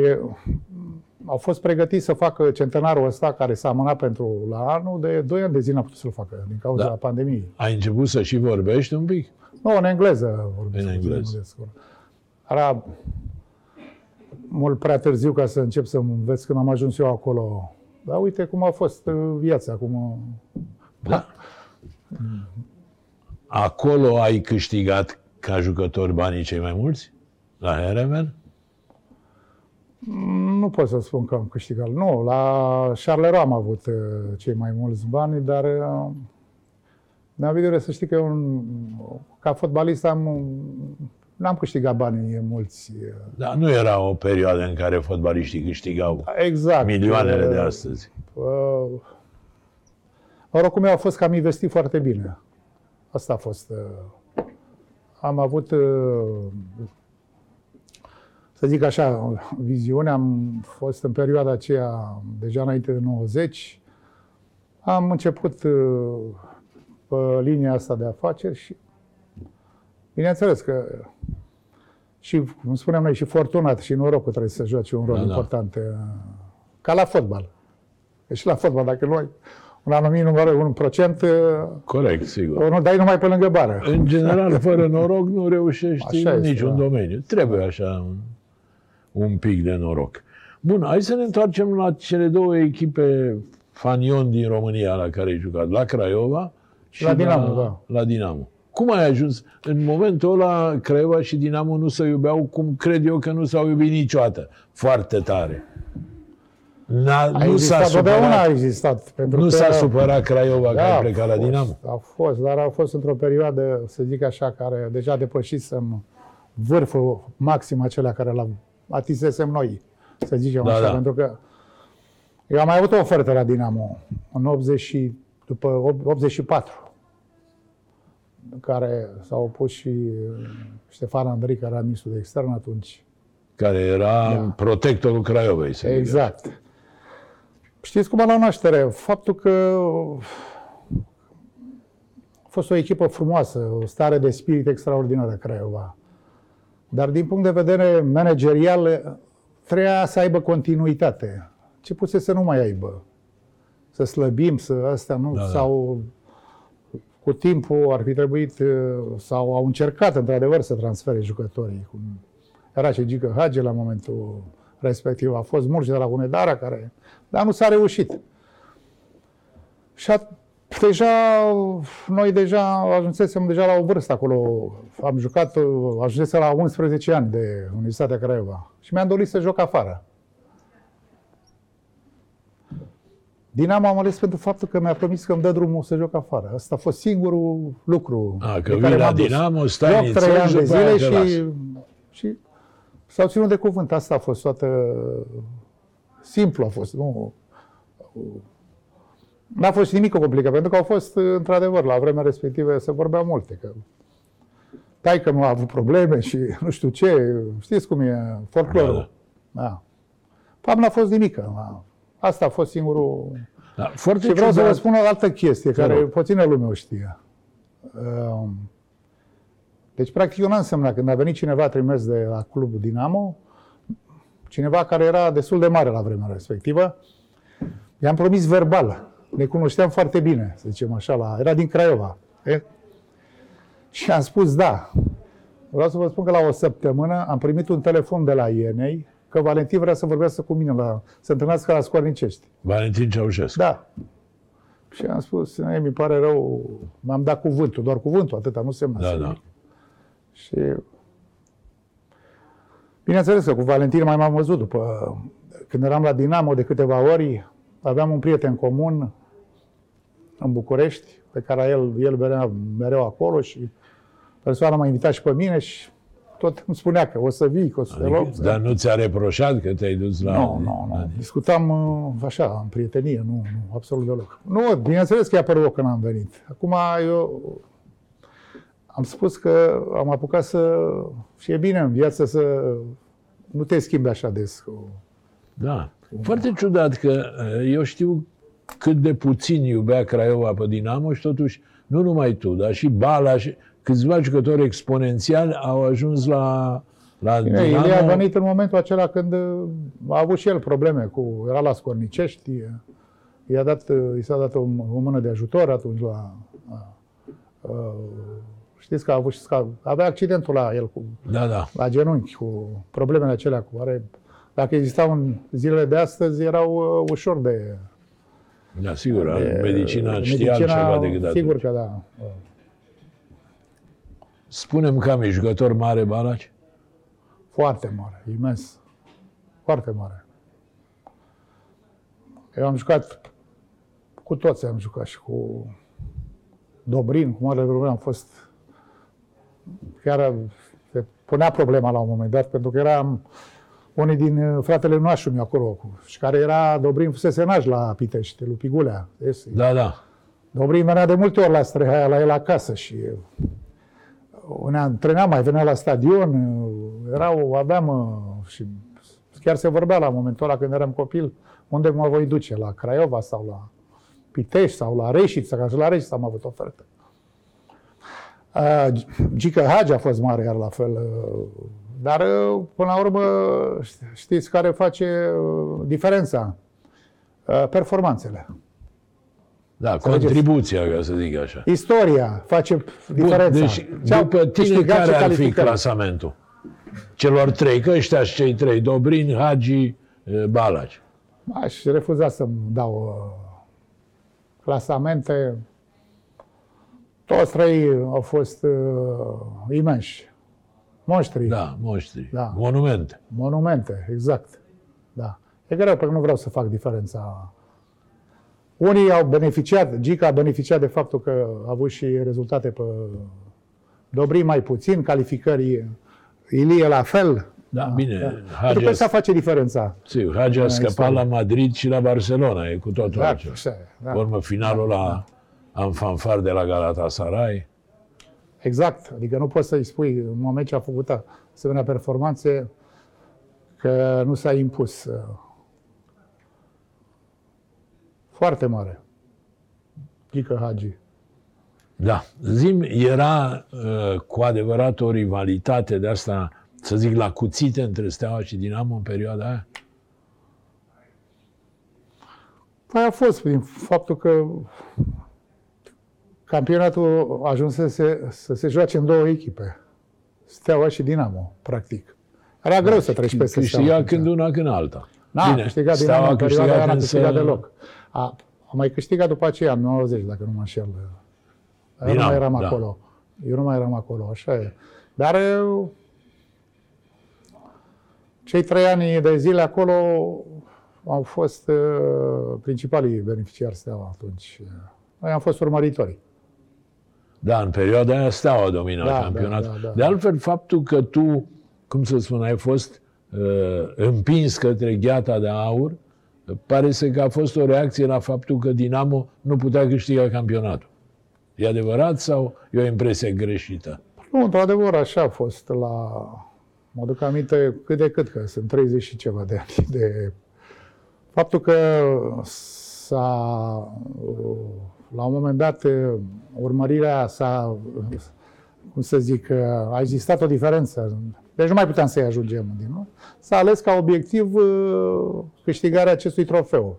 au fost pregătiți să facă centenarul ăsta care s-a amânat pentru la anul, de 2 ani de zi n-a putut să-l facă din cauza Da. pandemiei. Ai început să și vorbești un pic? Nu, în engleză vorbesc. În puțin, engleză. modest. Era mult prea târziu ca să încep să înveț când am ajuns eu acolo. Dar uite cum a fost uh, viața acum. Da. Acolo ai câștigat ca jucător banii cei mai mulți? La HRM? Nu pot să spun că am câștigat. Nu, la Charleroi am avut uh, cei mai mulți bani, dar uh, în vedere să știi că eu, un- ca fotbalist am, n-am câștigat banii mulți. uh. Da, nu era o perioadă în care fotbaliștii câștigau Exact. milioanele de Uh, astăzi. Uh, norocul meu a fost că am investit foarte bine. Asta a fost. Uh, am avut, uh, să zic așa, viziune. Am fost în perioada aceea, deja înainte de 90. Am început uh, pe linia asta de afaceri și bineînțeles că și, cum spuneam noi, și fortunat și norocul trebuie să joace un rol Da, da. important. uh, Ca la fotbal. Că și la fotbal, dacă nu ai un anumit număr, un procent, uh, Corect, sigur. o nu dai numai pe lângă bară. În general, fără noroc, nu reușești Așa în este, niciun da. domeniu. Trebuie așa un, un pic de noroc. Bun, hai să ne întoarcem la cele două echipe fanion din România la care ai jucat, la Craiova și La Dinamo, la, da. la Dinamo. Cum ai ajuns? În momentul ăla, Craiova și Dinamo nu se iubeau cum cred eu că nu s-au iubit niciodată. Foarte tare. N-a, A nu s-a existat, totdeauna a supărat, existat. Pentru nu că, s-a supărat Craiova că Da, ai plecat la a fost, Dinamo. A fost, dar a fost într-o perioadă, să zic așa, care deja depășisem vârful maxim acelea care l-am atinsesem noi, să zicem Da, așa, da. pentru că eu am mai avut o ofertă la Dinamo în 80 și, după 84, în care s-au opus și uh, Ștefan Andrei, care era ministru de extern atunci. Care era protectorul Craiovei, să zic Exact. Știți cum a luat naștere? Faptul că a fost o echipă frumoasă, o stare de spirit extraordinară Craiova. Dar din punct de vedere managerial, trebuia să aibă continuitate. Ce puse să nu mai aibă? Să slăbim, să astea nu, Da, da. sau cu timpul ar fi trebuit, uh, sau au încercat într-adevăr să transfere jucătorii. Cum era și Gică Hage la momentul respectiv. A fost mulți de la Unedara care... Dar nu s-a reușit. Și a, deja, noi deja ajunsesem deja la o vârstă acolo. Am jucat, ajunsesem la 11 ani de Universitatea Craiova. Și mi-am dorit să joc afară. Dinamo am ales pentru faptul că mi-a promis că îmi dă drumul să joc afară. Asta a fost singurul lucru A, că de vii care la m-am dus. Dinamo, stai Joc nițel trei și ani de după aia zile te și, și s-au ținut de cuvânt. Asta a fost toată... Simplu a fost. Nu, N-a fost nimic complicat, pentru că au fost, într-adevăr, la vremea respectivă se vorbea multe. Că tai că nu a avut probleme și nu știu ce, știți cum e folclorul. Da. da. Fapt, n-a fost nimic. Asta a fost singurul... Da, foarte Și vreau să vă ciudat. spun o altă chestie, Te care rog. puțină lume o știe. Um, Deci, practic, eu n-am semnat. Când a venit cineva trimis de la clubul Dinamo, cineva care era destul de mare la vremea respectivă, i-am promis verbal. Ne cunoșteam foarte bine, să zicem așa, la, era din Craiova. E? Și am spus da. Vreau să vă spun că la o săptămână am primit un telefon de la Ienei că Valentin vrea să vorbească cu mine, la, să întâlnească la Scoarnicești. Valentin Ceaușescu. Da. Și am spus, "Ei, mi pare rău, m-am dat cuvântul, doar cuvântul, atâta, nu semnase Da, da. nimic. Și bineînțeles că cu Valentin mai m-am văzut după, când eram la Dinamo de câteva ori, aveam un prieten comun în București, pe care el, el venea mereu acolo și persoana m-a invitat și pe mine și tot îmi spunea că o să vii, că o să te Adică, luăm. dar nu ți-a reproșat că te-ai dus la... Nu, nu, nu. Discutam uh, așa, în prietenie, nu, nu, absolut deloc. Nu, bineînțeles că i-a părut rău când am venit. Acum eu am spus că am apucat să... Și e bine în viață să nu te schimbi așa des. cu- Da. Foarte ciudat că uh, eu știu cât de puțin iubea Craiova pe Dinamo și totuși nu numai tu, dar și Bala și câțiva jucători exponențiali au ajuns la, la Bine, Dinamo. el a venit în momentul acela când uh, a avut și el probleme cu... Era la Scornicești, uh, i-a dat, uh, i s-a dat o, o mână de ajutor atunci la... a- a- știți că a avut și sca- avea accidentul la el cu Da, da. la genunchi, cu problemele acelea cu care, dacă existau în zilele de astăzi, erau uh, ușor de... Da, sigur, de medicina știa altceva decât Sigur atunci. că da. Spunem că am e jucător mare Balaci? Foarte mare, imens. Foarte mare. Eu am jucat cu toți, am jucat și cu Dobrin, cu Marele Dobrin, am fost... Chiar se punea problema la un moment dat, pentru că eram unii din uh, fratele noastră mi acolo, cu- și care era, Dobrin fusese naș la Pitești, lui Pigulea. Este- Da, da. Dobrin venea de multe ori la Strehaia, la el acasă și uh, ne antrenam, mai venea la stadion, uh, erau, aveam uh, și chiar se vorbea la momentul ăla când eram copil, unde mă voi duce, la Craiova sau la Pitești sau la Reșița, ca și la Reșița am avut ofertă. Uh, Gică Hagi a fost mare iar la fel, uh, dar uh, până la urmă știți care face uh, diferența? Uh, Performanțele. Da, Înțelegeți? contribuția, ca să zic așa. Istoria face diferența. deci, Ce-au după tine, câștigat, care ce ar fi calificări. clasamentul? Celor trei, că ăștia și cei trei, Dobrin, Hagi, eh, Balaci. Aș refuza să-mi dau uh, clasamente. Toți trei au fost uh, imensi. Monștri. Da, monștri. Da. Monumente. Monumente, exact. Da. E greu, pentru că nu vreau să fac diferența. Unii au beneficiat, Gica a beneficiat de faptul că a avut și rezultate pe Dobrin mai puțin, calificări Ilie la fel. Da, bine, Pentru Hagi, că asta face diferența. sigur, Hagi a scăpat istorie. la Madrid și la Barcelona, e cu totul Da, altceva. așa e, da. Pe urmă, finalul la am fanfar de la Galatasaray. Exact. Adică nu poți să-i spui în moment ce a făcut asemenea performanțe că nu s-a impus. Foarte mare. Gică Hagi. Da. Zim, era uh, cu adevărat o rivalitate de asta, să zic, la cuțite între Steaua și Dinamo în perioada aia? Păi a fost prin faptul că campionatul ajunsese să se joace în două echipe. Steaua și Dinamo, practic. Era greu să treci peste Câștiga Steaua. când una, când alta. N-a Bine, câștigat Steaua Dinamo a în perioada aia, n-a însă- câștigat deloc. A, a mai câștigat după aceea, în 90, dacă nu mă înșel. Eu nu Dinamo, mai eram da. acolo. Eu nu mai eram acolo, așa e. Dar eu, cei trei ani de zile acolo au fost uh, principalii beneficiari Steaua atunci. Noi am fost urmăritori. Da, în perioada aia Steaua domina Da, campionatul. da, da, da. De altfel, faptul că tu, cum să spun, ai fost uh, împins către gheata de aur, pare să că a fost o reacție la faptul că Dinamo nu putea câștiga campionatul. E adevărat sau e o impresie greșită? Nu, într-adevăr, așa a fost la... Mă duc aminte cât de cât, că sunt 30 și ceva de ani de... Faptul că s-a... La un moment dat, urmărirea s-a... Cum să zic, a existat o diferență. Deci nu mai puteam să-i ajungem. Nu? S-a ales ca obiectiv uh, câștigarea acestui trofeu.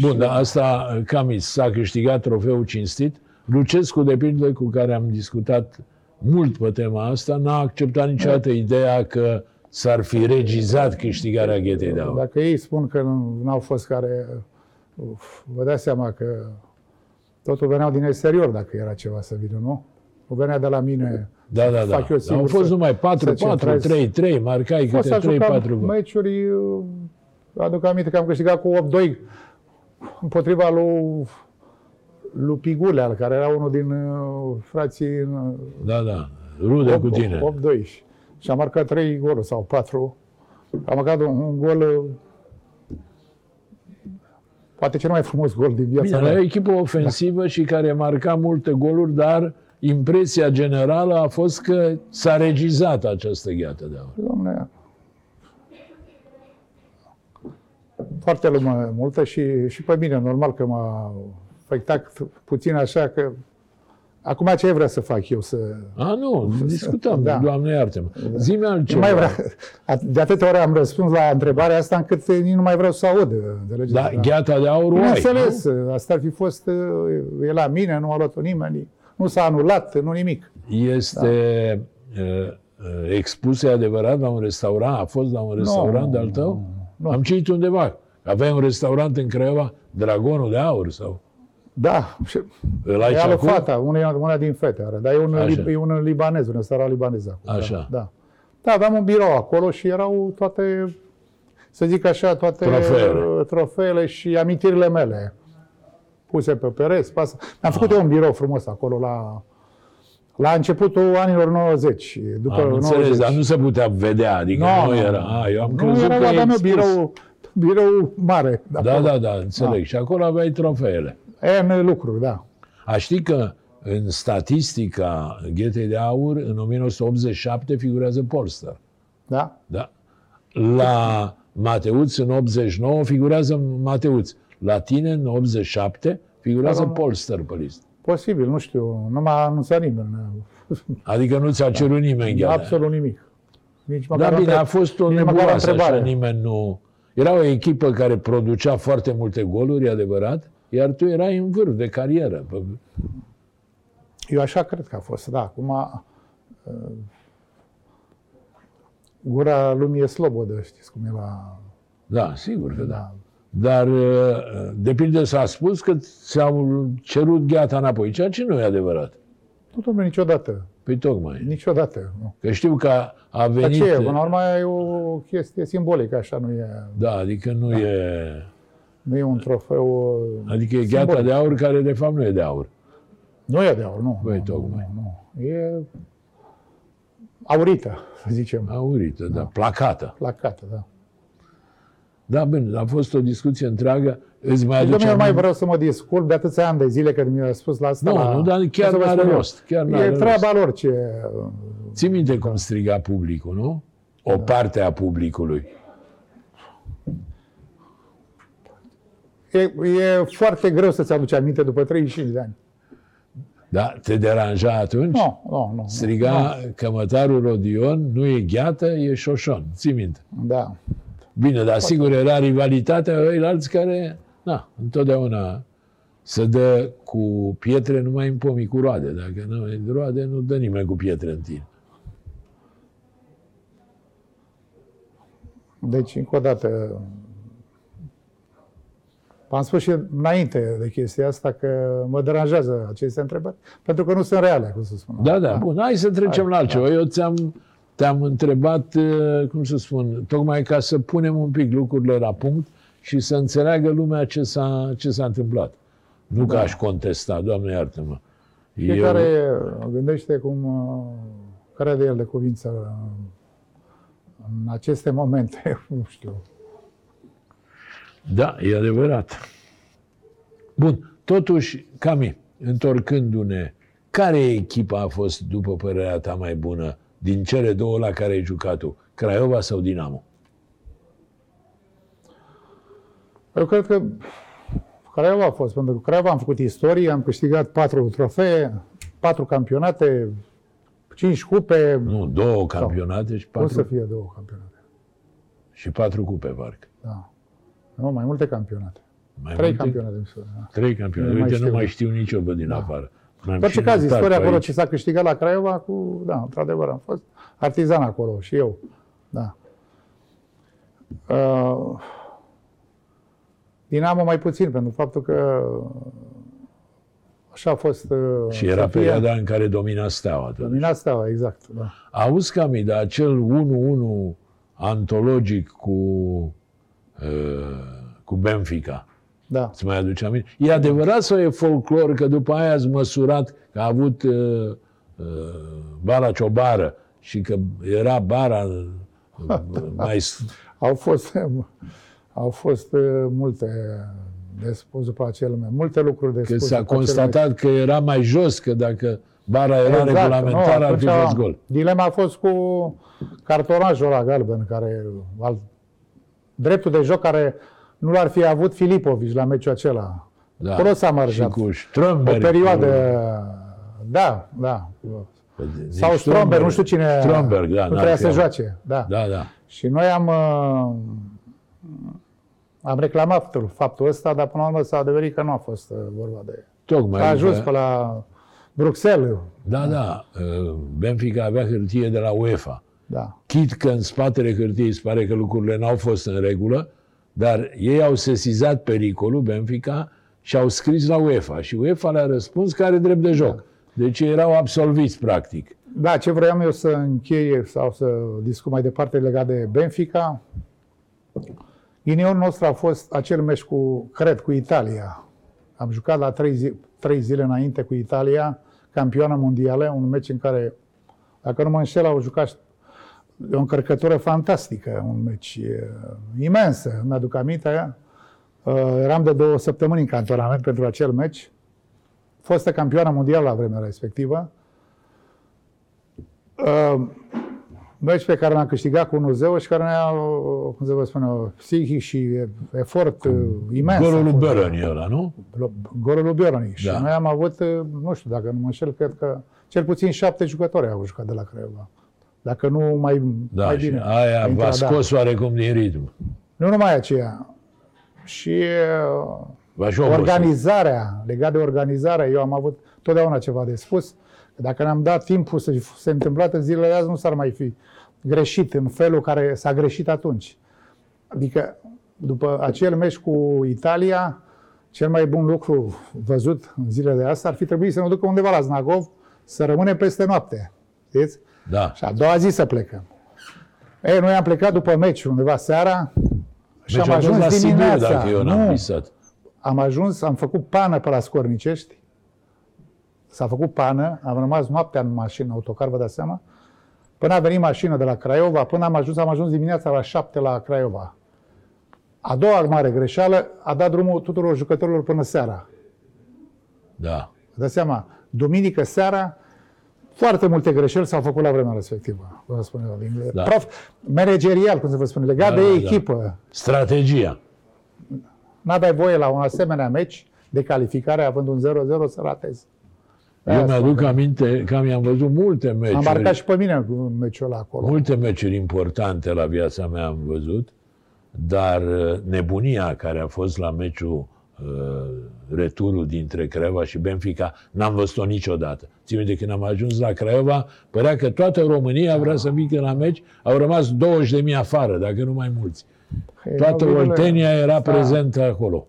Bun, dar asta, Camis, s-a câștigat trofeul cinstit. Lucescu, de pildă, cu care am discutat mult pe tema asta, n-a acceptat niciodată ideea că s-ar fi regizat câștigarea ghetei de aur. Dacă ei spun că nu au fost care... Uf, vă dați seama că totul veneau din exterior dacă era ceva să vină, nu? Nu venea de la mine. Da, da, da. fac eu Dar Au singur fost să- numai 4-4, să centrez. 3-3, marcai Fost câte să jucam 3-4 gol. meciuri, uh, aduc aminte că am câștigat cu 8-2 împotriva lui, lui Pigulea, care era unul din uh, frații în, Da, da, rude cu tine. 8-2. și a marcat trei goluri sau patru. A marcat un, un gol, uh, poate cel mai frumos gol din viața Bine, mea. era o echipă ofensivă și care marca multe goluri, dar impresia generală a fost că s-a regizat această gheată de aur. Dom'le, foarte lume multă și, și pe mine, normal că m-a afectat puțin așa că acum ce vrea să fac eu? Să, A, nu, discutăm, Da. Doamne iartă-mă. Zi-mi nu altceva. mai vrea, de atâtea ori am răspuns la întrebarea asta încât nici nu mai vreau să aud. înțelegeți? Da, gheata de aur o ai, Bineînțeles, asta ar fi fost, e la mine, nu a luat-o nimeni, nu s-a anulat, nu nimic. nu? Este uh, uh, expus, e adevărat, la un restaurant? A fost la un restaurant de-al tău? nu. Am citit undeva. Aveai un restaurant în Craiova, Dragonul de Aur, sau? Da, și Îl ai e și alu acum? fata, una, una din fete are, dar e un, Așa. li, e un libanez, un restaurant libanez acum. Așa. Da, da. da, aveam un birou acolo și erau toate, să zic așa, toate Trofeele. uh, trofeele și amintirile mele puse pe pereți. Pas. Mi-am făcut eu un birou frumos acolo la, la începutul anilor 90. După Am 90. înțeles, dar nu se putea vedea, adică Nu, nu, nu, era. nu. A, eu am Nu crezut era că la e meu expus. birou, birou mare. de Da, acolo. da, da, înțeleg. Și acolo aveai trofeele. N lucruri, da. A ști că în statistica Ghetei de Aur, în 1987 figurează Polster. Da? Da? La Mateuț în 89 figurează Mateuț. La tine în 87 figurează Acolo- Polster pe listă. Posibil, nu știu, nu m-a anunțat nimeni. Adică nu ți-a cerut nimeni gheata. Absolut nimic. Nici Da, măcar bine, între- a fost o nici măcar nebuloasă, așa, întrebare. nimeni nu... Era o echipă care producea foarte multe goluri, e adevărat, iar tu erai în vârf de carieră. Pe- Eu așa cred că a fost, da. Acum, uh, gura lumii e slobodă, știți cum e la... Da, sigur că da. Da. Dar uh, depinde, s-a spus că ți-au cerut gheata înapoi, ceea ce nu e adevărat. Nu, domnule, niciodată. Păi tocmai. Niciodată. Nu. Că știu că a, a Dar venit... ce e? Până la urmă e o chestie simbolică, așa, nu e, Da, adică nu e... nu e un trofeu... uh, Adică e gheata simbolic. de aur care de fapt nu e de aur. Nu e de aur, nu. Băi, nu, tocmai. Nu, nu. E aurită, să zicem. Aurită, da, placată. Placată, da. Da, bine, a fost o discuție întreagă. Îți mai Deci, aduce domnule, eu nu mai aminte? vreau să mă disculp de atâția ani de zile când mi-a spus la asta. Nu, la... nu, dar chiar Cum să vă n-are spun eu? rost, chiar n-are E treaba rost. lor ce... Ții minte cum striga publicul, nu? O parte a publicului. E, e foarte greu să-ți aduci aminte după 35 de ani. Da? Te deranja atunci? Nu, nu, nu. Striga cămătarul Rodion, nu e gheată, e șoșon. Ții minte. nu. Da. Bine, dar sigur era rivalitatea alți care, na, întotdeauna se dă cu pietre numai în pomii cu roade. Dacă nu ai roade, nu dă nimeni cu pietre în tine. Deci, încă o dată, v-am spus și înainte de chestia asta că mă deranjează aceste întrebări, pentru că nu sunt reale, cum să spun. Da, da, bun. Hai să trecem Hai, la altceva. Eu ți-am, te-am întrebat, uh, cum să spun, tocmai ca să punem un pic lucrurile la punct și să înțeleagă lumea ce s-a, ce s-a întâmplat. Nu că aș contesta, Doamne iartă-mă. Fiecare gândește cum uh, care de el de cuvință uh, în aceste momente, nu știu. Da, e adevărat. Bun, totuși, Cami, întorcându-ne, care echipa a fost, după părerea ta, mai bună din cele două la care ai jucat tu? Craiova sau Dinamo? Eu cred că Craiova a fost, pentru că Craiova am făcut istorie, am câștigat patru trofee, patru campionate, cinci cupe, Nu, două campionate și pot să patru, fie două campionate. și patru cupe, parcă. Da. Nu, mai multe campionate. Mai Trei multe? campionate. mi se pare, Da. Trei campionate. Nu mai Uite, nu știu. mai știu nici eu pe din afară. M-am În orice și caz, notat istoria pe acolo aici. ce s-a câștigat la Craiova cu, da, într-adevăr, am fost artizan acolo și eu. Da. Uh, Dinamo mai puțin, pentru faptul că așa a fost... Uh, Și era să fie- perioada în care domina steaua. atunci. Domina steaua, exact. Da. Auzi, Cami, dar acel 1-1 antologic cu, uh, cu Benfica, da. îți mai aduce aminte? E adevărat sau e folclor că după aia ați măsurat că a avut uh, uh, Baraț Ciobară și că era bara mai... Au fost, au fost uh, multe de spus după acel moment. Multe lucruri de Că spus. s-a după acel constatat că era mai jos, că dacă bara era Exact, regulamentară, nu, ar fi atunci fost gol. Dilema a fost cu cartonajul ăla galben, care al, dreptul de joc care nu l-ar fi avut Filipovici la meciul acela. Da. Acolo s-a Și marjat. cu O Strömberg. perioadă... cu- Da, da. Nici Sau Stromberg, nu știu cine... Stromberg, da. Nu n-ar trebuia fi să avut. joace. Da. Da, da. Și noi am, uh, am reclamat faptul ăsta, dar până la urmă s-a adeverit că nu a fost uh, vorba de... Tocmai. A ajuns că- pe la Bruxelles. Da, da. uh, Benfica avea hârtie de la UEFA. Da. Chit că în spatele hârtiei îți pare că lucrurile n-au fost în regulă, dar ei au sesizat pericolul, Benfica, și au scris la UEFA. Și UEFA le-a răspuns că are drept de joc. Deci ei erau absolviți, practic. Da, ce vreau eu să încheie sau să discut mai departe legat de Benfica, ghinionul nostru a fost acel meci cu, cred, cu Italia. Am jucat la trei, zi, trei zile înainte cu Italia, campioană mondială, un meci în care, dacă nu mă înșel, au jucat o încărcătură fantastică, un meci uh, imensă, mi-aduc aminte. Uh, eram de două săptămâni în cantonament pentru acel meci. Fostă campioană mondială la vremea respectivă. Uh, meci pe care l-am câștigat cu 1-0 și care ne-a, uh, cum să vă spun eu, psihic și efort uh, imens. Golul a lui fost. Bărăni ăla, nu? Golul lui Biorani. Și Da. noi am avut, uh, nu știu, dacă nu mă înșel, cred că cel puțin șapte jucători au jucat de la Craiova. Dacă nu mai, Da, mai și bine. aia Intra, v-a scos oarecum din ritm. Nu numai aceea. Și uh, V-a și obosit. organizarea, legat de organizare, eu am avut totdeauna ceva de spus. Dacă ne-am dat timpul să se întâmplată zilele de azi, nu s-ar mai fi greșit în felul care s-a greșit atunci. Adică, după acel meci cu Italia, cel mai bun lucru văzut în zilele de astăzi ar fi trebuit să ne ducă undeva la Znagov, să rămânem peste noapte. Știți? Da. Și a doua zi să plecăm. Ei, noi am plecat după meci undeva seara și Deci am a fost ajuns la Sibiu, dimineața. dacă eu n-am nu, visat. am ajuns, am făcut pană pe la Scornicești. S-a făcut pană, am rămas noaptea în mașină, autocar, vă dați seama. Până a venit mașina de la Craiova, până am ajuns, am ajuns dimineața la 7 la Craiova. A doua mare greșeală a dat drumul tuturor jucătorilor până seara. Da. Vă dați seama, duminică seara, foarte multe greșeli s-au făcut la vremea respectivă. Vă spun eu, din, Da. prof, managerial, cum se vă spune, legat Da, de da, da. echipă. Strategia. N-aveai voie la un asemenea meci de calificare, având un 0-0, să ratezi. Eu Aia mi-aduc aminte că mi-am văzut multe Am meciuri. marcat și pe mine cu meciul ăla acolo. Multe meciuri importante la viața mea am văzut, dar uh, nebunia care a fost la meciul uh, returul dintre Craiova și Benfica, n-am văzut-o niciodată. Țin minte, când am ajuns la Craiova, părea că toată România vrea să vină la meci, au rămas 20.000 afară, dacă nu mai mulți. Ei, Toată nu, virgulă, Oltenia era da. prezentă acolo.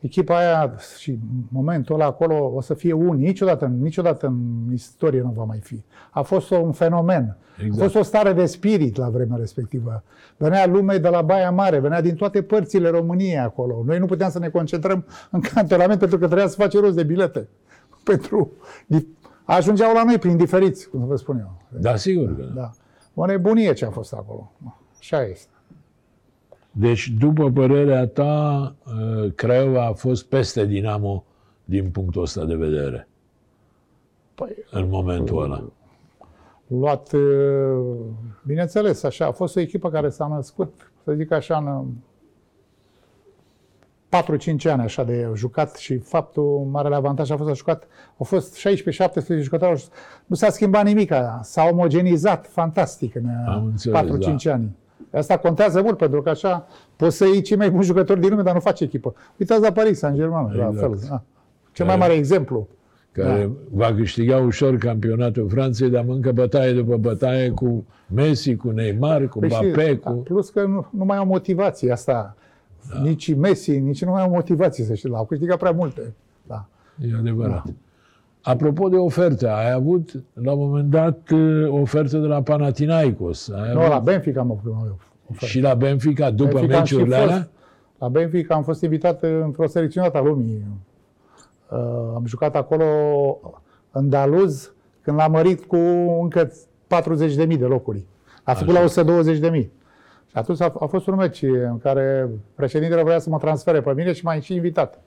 Echipa aia și momentul ăla acolo o să fie unic. Niciodată, niciodată în istorie nu va mai fi. A fost un fenomen. Exact. A fost o stare de spirit la vremea respectivă. Venea lume de la Baia Mare, venea din toate părțile României acolo. Noi nu puteam să ne concentrăm în cantonament pentru că trebuia să face rost de bilete. Pentru... Ajungeau la noi prin diferiți, cum să vă spun eu. Da, sigur că da. Da. O nebunie ce a fost acolo. Așa este. Deci, după părerea ta, uh, Craiova a fost peste Dinamo din punctul ăsta de vedere, Păi, în momentul ăla. luat, uh, bineînțeles, așa, a fost o echipă care s-a născut, să zic așa, în 4-5 ani așa de jucat și faptul, marele avantaj a fost că a jucat, au fost 16-17 jucători, nu s-a schimbat nimic, s-a omogenizat fantastic în Am înțeles, 4-5 ani. Asta contează mult, pentru că așa poți să iei cei mai buni jucători din lume, dar nu faci echipă. Uitați la Paris Saint-Germain, la Exact. fel. Da. Cel mai mare exemplu. care Da. va câștiga ușor campionatul Franței, dar mâncă bătaie după bătaie cu Messi, cu Neymar, cu Păi și- Mbappé, da, cu... Plus că nu, nu mai au motivație asta. Da. Nici Messi, nici nu mai au motivație, să știi. Au câștigat prea multe. Da. E adevărat. Apropo de oferte, ai avut la un moment dat uh, ofertă de la Panathinaikos. Ai Nu, avut... la Benfica am avut ofertă. Și la Benfica, după Benfica am și meciurile fost- alea? La Benfica am fost invitat într-o selecționată a lumii. Uh, am jucat acolo în Daluz, când l-am mărit cu încă 40.000 de locuri. A făcut la 120.000. Și atunci a, a fost un meci în care președintele vrea să mă transfere pe mine și m-a și invitat.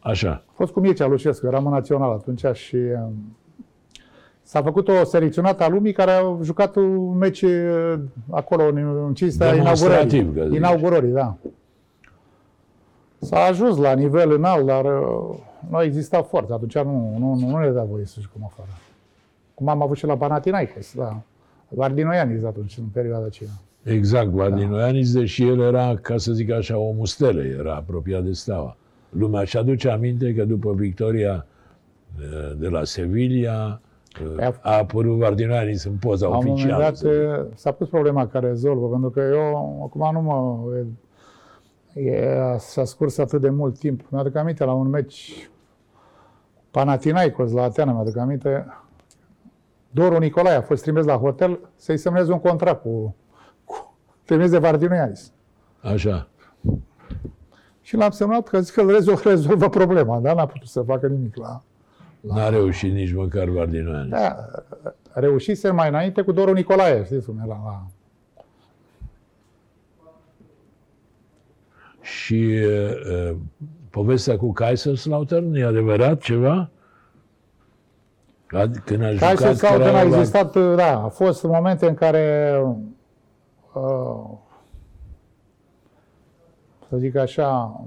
Așa. A fost cu Mircea Lucescu, eram în național atunci și um, s-a făcut o selecționată a lumii care a jucat un meci uh, acolo în, în cinstea Demonstrativ, ca inaugurării. zici. Inaugurării, da. S-a ajuns la nivel înalt, dar uh, nu a existat forță. Atunci nu, nu, nu, nu le da voie să jucăm afară. Cum am avut și la Panathinaikos, da. Guardinoianis atunci, în perioada aceea. Exact, Guardinoianis, deși el era, ca să zic așa, o mustelă, era apropiat de steaua. Lumea și aduce aminte că după victoria eh, de la Sevilla eh, A- a apărut Guardinoianis în poza La un moment oficială. dat să zic. eh, s-a pus problema care rezolvă, pentru că eu acum nu mă... E, s-a scurs atât de mult timp. Mi-aduc aminte la un meci Panathinaikos la Ateana, mi-aduc aminte. Doru Nicolae a fost trimis la hotel să-i semneze un contract cu, cu trimis de Vardinoianis. Așa. Și l-am semnat că zic că îl rezolvă, rezolvă problema, dar n-a putut să facă nimic la... N-a reușit nici măcar Guardinoianis. Da, reușise mai înainte cu Doru Nicolae, știți cum era la... Și uh, povestea cu Kaiserslautern, e adevărat ceva? Ca- Când a jucat Kaiserslautern a Craiova- existat, da, a fost momente în care, uh, să zic așa,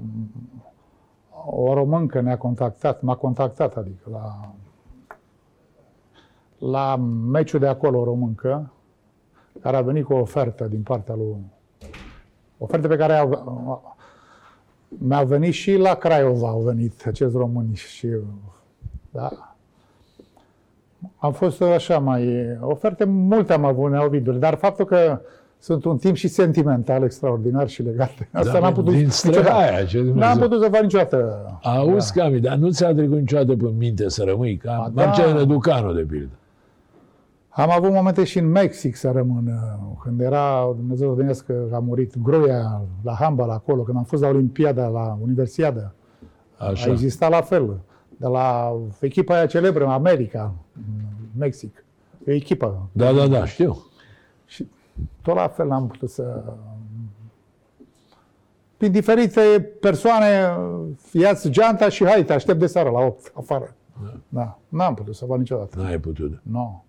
o româncă ne-a contactat, m-a contactat, adică la, la meciul de acolo, o româncă, care a venit cu o ofertă din partea lui, ofertă pe care a, mi-a venit și la Craiova, au venit acești români și, da, am fost așa mai... Oferte multe am avut neoviduri, dar faptul că sunt un timp și sentimental extraordinar și legat. Asta Da, n-am putut din niciodată. Străhaia, ce Dumnezeu. N-am putut să fac niciodată. Auzi, Cami, dar nu ți-a trecut niciodată pe minte să rămâi ca Ba da. Marcel Răducanu, de pildă. Am avut momente și în Mexic să rămân, când era, Dumnezeu să gândească, că a murit Groia la handbal acolo, când am fost la Olimpiada, la Universiadă. Așa. A existat la fel. De la echipa aia celebră în America, în Mexic. E o echipă. Da, da, da, știu. Și tot la fel n-am putut să... Prin diferite persoane, ia-ți geanta și hai, te aștept de seară la 8 afară. Da. N-am putut să fac niciodată. N-ai putut. Nu.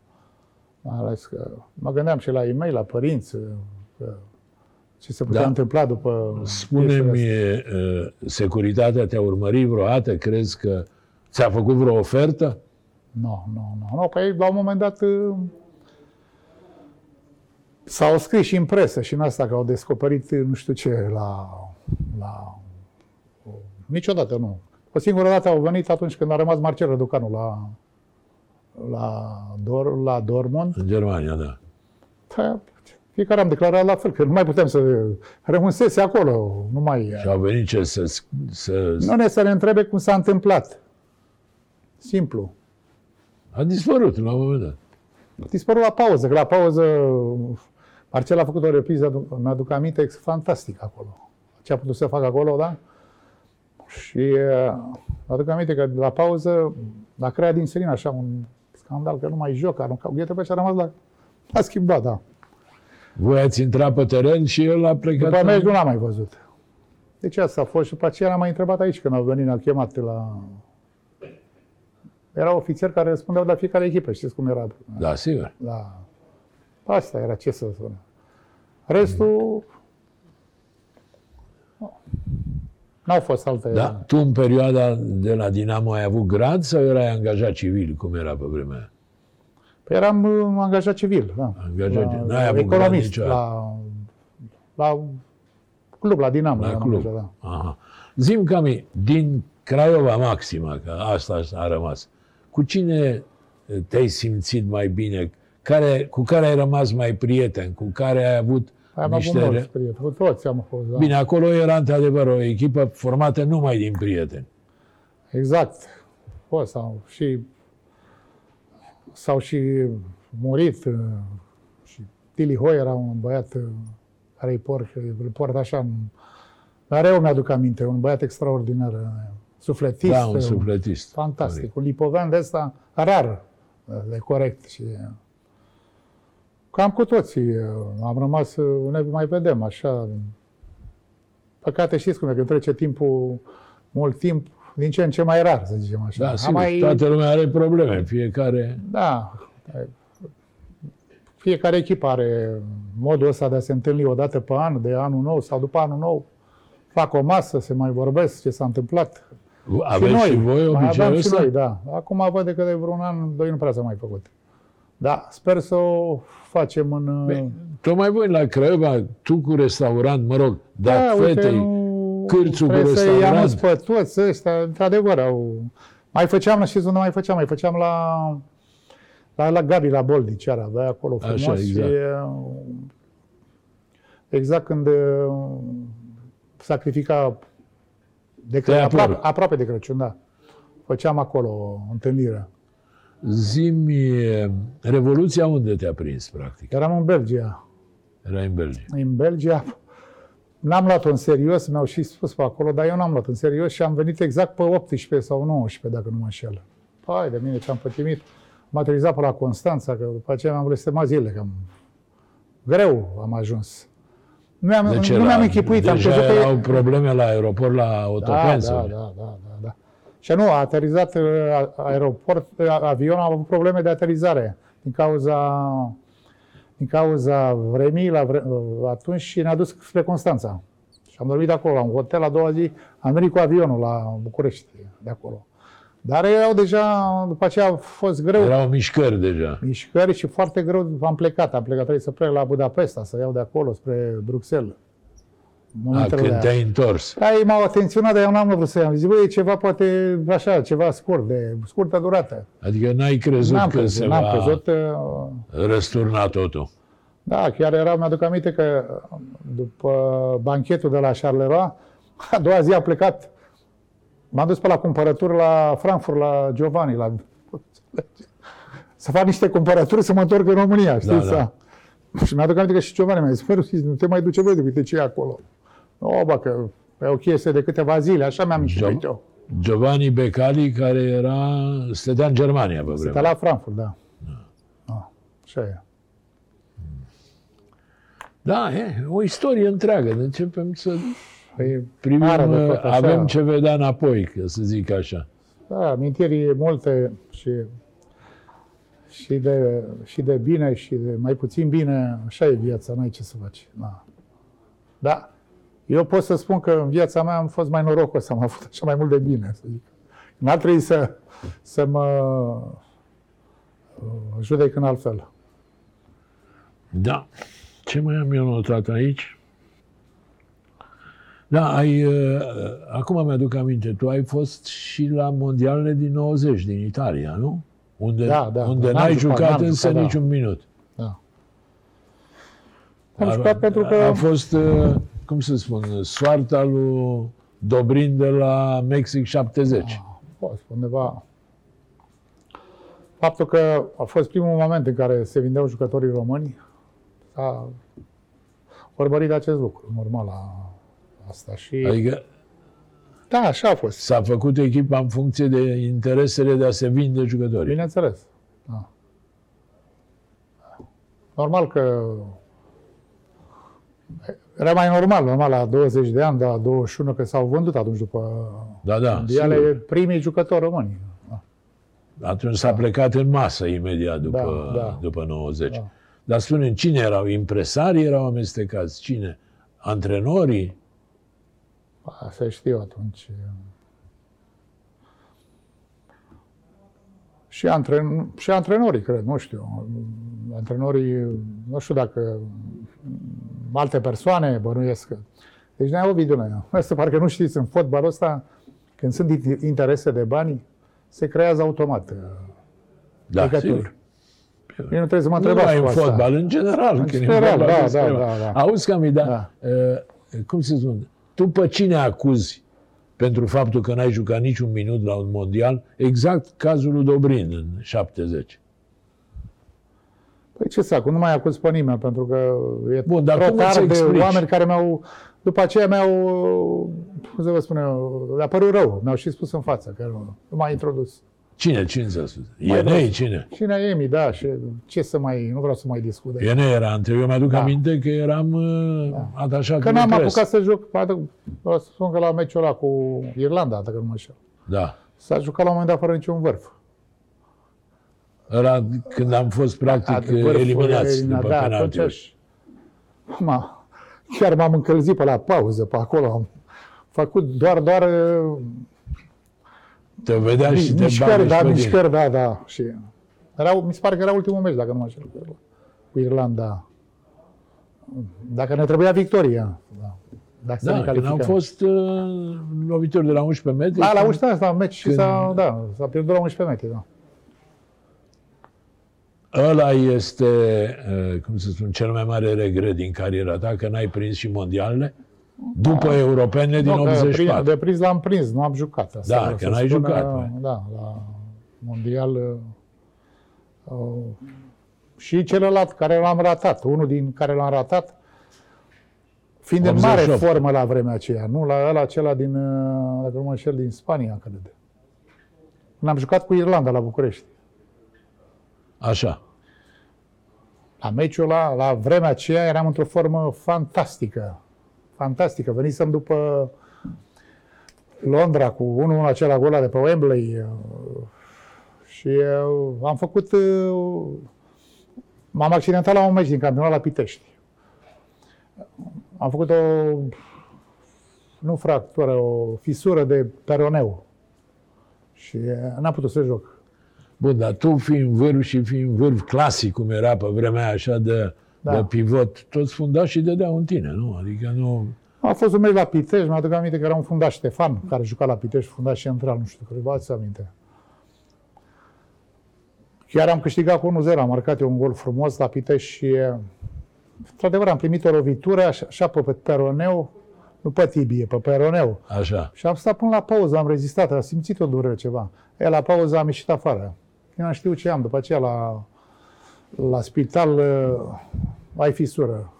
Mai ales că mă gândeam și la e-mail, la părinți, că ce se putea Da. întâmpla după... Spune-mi, chestiile astea. uh, securitatea te-a urmărit vreodată? Crezi că ți-a făcut vreo ofertă? Nu, nu, nu. Nu, păi la un moment dat uh, s-au scris și în presă și în asta că au descoperit uh, nu știu ce la... la niciodată nu. O singură dată au venit atunci când a rămas Marcel Răducanu la, la, Dor, la Dortmund. În Germania, da. Da, Fiecare am declarat la fel, că nu mai putem să rămânsese acolo, nu mai... Și au venit ce să... să Nu ne să ne întrebe cum s-a întâmplat. Simplu. a dispărut la un moment dat. A dispărut la pauză, că la pauză Marcel a făcut o repriză, mi-aduc aminte, fantastic acolo. Ce a putut să facă acolo, da? Și uh, mi-aduc aminte că la pauză a creat din serin așa un scandal, că nu mai joc, aruncau ghete pe și a rămas la... A schimbat, da. Voi ați intrat pe teren și el a plecat... După în- meci nu l-am mai văzut. Deci asta a fost și după aceea l-am mai întrebat aici când au venit, ne-au chemat la... Era ofițer care răspundeau la fiecare echipă, știți cum era? Da, sigur. La... Asta era, ce să spun. Restul... N-au fost alte... Da. Tu în perioada de la Dinamo ai avut grad sau erai angajat civil, cum era pe vremea aia? Păi eram uh, angajat civil, da. Angajat la, civil. N-ai avut grad economist, niciodată. la, la club, la Dinamo. La eram club. angajat, da. Aha. Zim, Cami, din Craiova Maxima, că asta a rămas, cu cine te-ai simțit mai bine? Care, cu care ai rămas mai prieten? Cu care ai avut Păi am niște... avut re- mulți prieteni, cu toți am fost, da. Bine, acolo era într-adevăr o echipă formată numai din prieteni. Exact. Fost, sau și s-au și murit uh, și Tili Hoi era un băiat uh, care îi por, îl poartă așa în- mereu mi-aduc aminte, un băiat extraordinar, uh, sufletist, Da, un uh, sufletist. fantastic, un lipoven de ăsta rar, uh, de corect și uh, Cam cu toții uh, am rămas, uh, ne mai vedem așa. Păcate știți cum e, când trece timpul, mult timp, din ce în ce mai rar, să zicem așa. Da, Am sigur, mai, toată lumea are probleme, fiecare... Da. Fiecare echipă are modul ăsta de a se întâlni o dată pe an, de anul nou sau după anul nou. Fac o masă, se mai vorbesc ce s-a întâmplat. Aveți și, voi mai obiceiul aveam și ăsta? noi, da. Acum văd că de vreun an, doi nu prea s-a mai făcut. Da, sper să o facem în... Bine, Tocmai voi la Craiova, tu cu restaurant, mă rog, dar da, uite, fetei, nu- cârțul cu trebuie să-i restaurant. anunț pe toți ăștia, într-adevăr, au... Mai făceam, știți unde mai făceam? Mai făceam la, la, la Gabi, la Boldi, chiar avea acolo Așa, frumos. exact. Și, uh, exact când uh, sacrifica de Crăciun, Tăia aproape, porc. aproape de Crăciun, da. Făceam acolo o întâlnire. Zimi, Revoluția unde te-a prins, practic? Eram în Belgia. Era în Belgia. în Belgia. N-am luat-o în serios, mi-au și spus pe acolo, dar eu n-am luat în serios și am venit exact pe 18 sau 19, dacă nu mă înșel. Pai de mine ce-am pătimit. Am aterizat pe la Constanța, că după aceea mi-am blestemat zile, că am... greu am ajuns. Nu mi-am, Deci nu era- mi-am închipuit, am deja crezut că... erau probleme la aeroport la Da, Otopen? da, sau- da, da, da, da. Și nu, a aterizat uh, a- aeroport, a- avionul a avut probleme de aterizare din cauza, din cauza vremii la vre, uh, atunci și ne-a dus spre Constanța. Și am dormit acolo, la un hotel, a doua zi am venit cu avionul la București, de acolo. Dar erau deja, după aceea a fost greu, Erau mișcări deja. mișcări și foarte greu am plecat. Am plecat, trebuie să plec la Budapesta, să iau de acolo spre Bruxelles. A, Momentele când alea. te-ai întors. Da, ei m-au atenționat, dar eu n-am vrut să iau. Zic, băi, e ceva poate așa, ceva scurt, de scurtă durată. Adică n-ai crezut N-am că crezut, se n-am va crezut. uh, răsturna totul. Da, chiar era, mi-aduc aminte că după banchetul de la Charleroi, a doua zi am plecat, m-am dus pe la cumpărături la Frankfurt, la Giovanni, la... să fac niște cumpărături să mă întorc în România, știți? da. Și mi-aduc aminte că și Giovanni mi-a zis, "Bă, nu te mai duce, băi, de uite ce e acolo. O, bă, că e o chestie de câteva zile, așa mi-am închipuit Gio- eu. Giovanni Becali, care era, stătea în Germania pe Pe vremea. la Frankfurt, da. da. Așa e. Da, e o istorie întreagă. Începem să Păi, privim, mare de tot, așa. avem ce vedea înapoi, ca să zic așa. Da, amintiri multe și, și, de, și de bine și de mai puțin bine. Așa e viața, n-ai ce să faci. Da. da. Eu pot să spun că în viața mea am fost mai norocos, am avut așa mai mult de bine, să zic. N-ar trebui să, să mă uh, judec în altfel. Da. Ce mai am eu notat aici? Da, ai, uh, acum mi-aduc aminte, tu ai fost și la mondialele din 90 din Italia, nu? Unde, Da, da, unde n-am n-ai jucat, jucat, n-am însă jucat, da. niciun minut. Da. Am jucat pentru că... A fost, uh, cum să spun, soarta lui Dobrin de la Mexic 70. A fost undeva... Faptul că a fost primul moment în care se vindeau jucătorii români, a urmărit acest lucru, normal, la asta. Și... Adică Da, așa a fost. s-a făcut echipa în funcție de interesele de a se vinde jucătorii. Bineînțeles. Da. Normal că era mai normal, normal, la 20 de ani, la 21, că s-au vândut atunci după Da, da, mondiale sigur. primii jucători români. Da. Atunci s-a plecat în masă imediat după, Da, da. după 90. Da. Dar spune cine erau? Impresarii erau amestecați? Cine? Antrenorii? Asta știu atunci. Și, antren, și antrenorii, cred, nu știu. Antrenorii, nu știu dacă alte persoane bănuiesc. că- Deci ne-au Ovidiu, Asta parcă nu știți, în fotbalul ăsta, când sunt interese de bani, se creează automat uh, Da, legături. sigur. Eu nu trebuie să mă Nu întrebați numai cu în asta. fotbal, în general. În când e general, vorba da, despre- da, da, da. Auzi, Camida, Da. uh, cum se spune? Tu pe cine acuzi pentru faptul că n-ai jucat niciun minut la un mondial? Exact cazul lui Dobrin în 70. Păi ce să fac, nu mai acuz pe nimeni, pentru că e Bun, dar cum îți tare de explici? oameni care mi-au, după aceea mi-au, cum să vă spun eu, le-a părut rău, mi-au și spus în față că nu, nu m-a introdus. Cine? 50%? Ienei, cine? Cine e Emi, da, și ce să mai, nu vreau să mai discut. de- Ienei era între eu mi-aduc Da. aminte că eram uh, atașat Că cu n-am pres. apucat să joc, poate, vreau să spun că la meciul ăla cu Irlanda, dacă nu mă înșel, Da. s-a jucat la un moment dat fără niciun vârf. Ăla când am fost practic Vârful eliminați eliminat, după da, penaltiuri. atunci, ma, chiar m-am încălzit pe la pauză, pe acolo. Am făcut doar, doar uh, Te vedea și te mișcări, bagi da, pe tine. mișcări, da, da. Și era, mi se pare că era ultimul meci, dacă nu mă înșel, cu Irlanda. Dacă ne trebuia victoria. Da. Dacă să ne Da, când au calificăm. fost uh, lovituri de la 11 metri. Da, la când- 11 asta, meci și când- s-a, da, s-a pierdut la 11 metri, da. Ăla este, uh, cum să spun, cel mai mare regret din cariera ta, că n-ai prins și mondialele după europene din Nu, că 84. prin- De prins l-am prins, nu am jucat. Asta Da, vreau că să n-ai spun, jucat, uh, băi. Da, la mondial. uh, uh, și celălalt care l-am ratat, unul din care l-am ratat, fiind în mare 88. formă la vremea aceea, nu la ăla acela din, uh, dacă nu mă înșel, din Spania, cred. Când am jucat cu Irlanda la București. Așa. La meciul ăla, la vremea aceea, eram într-o formă fantastică. Fantastică. Venisem după Londra cu 1-1 acela gol de pe Wembley uh, și uh, am făcut... uh, M-am accidentat la un meci din campionat la Pitești. Am făcut o... Nu fractură, o fisură de peroneu. Și uh, n-am putut să joc. Bun, dar tu fiind vârf și fiind vârf clasic, cum era pe vremea aia așa de, Da. de pivot, toți fundașii dădeau în tine, nu? Adică nu... A fost un meci la Pitești, mi-aduc aminte că era un fundaș Ștefan, care juca la Pitești, fundaș central, nu știu, cred, vă ați aminte. Chiar am câștigat cu 1-0, am marcat eu un gol frumos la Pitești și, e, într-adevăr, am primit o lovitură, așa, așa pe peroneu, nu pe tibie, pe peroneu. Așa. Și am stat până la pauză, am rezistat, am simțit o durere ceva. E, la pauză am ieșit afară. Eu nu știu ce am, după aceea la, la spital uh, ai fisură.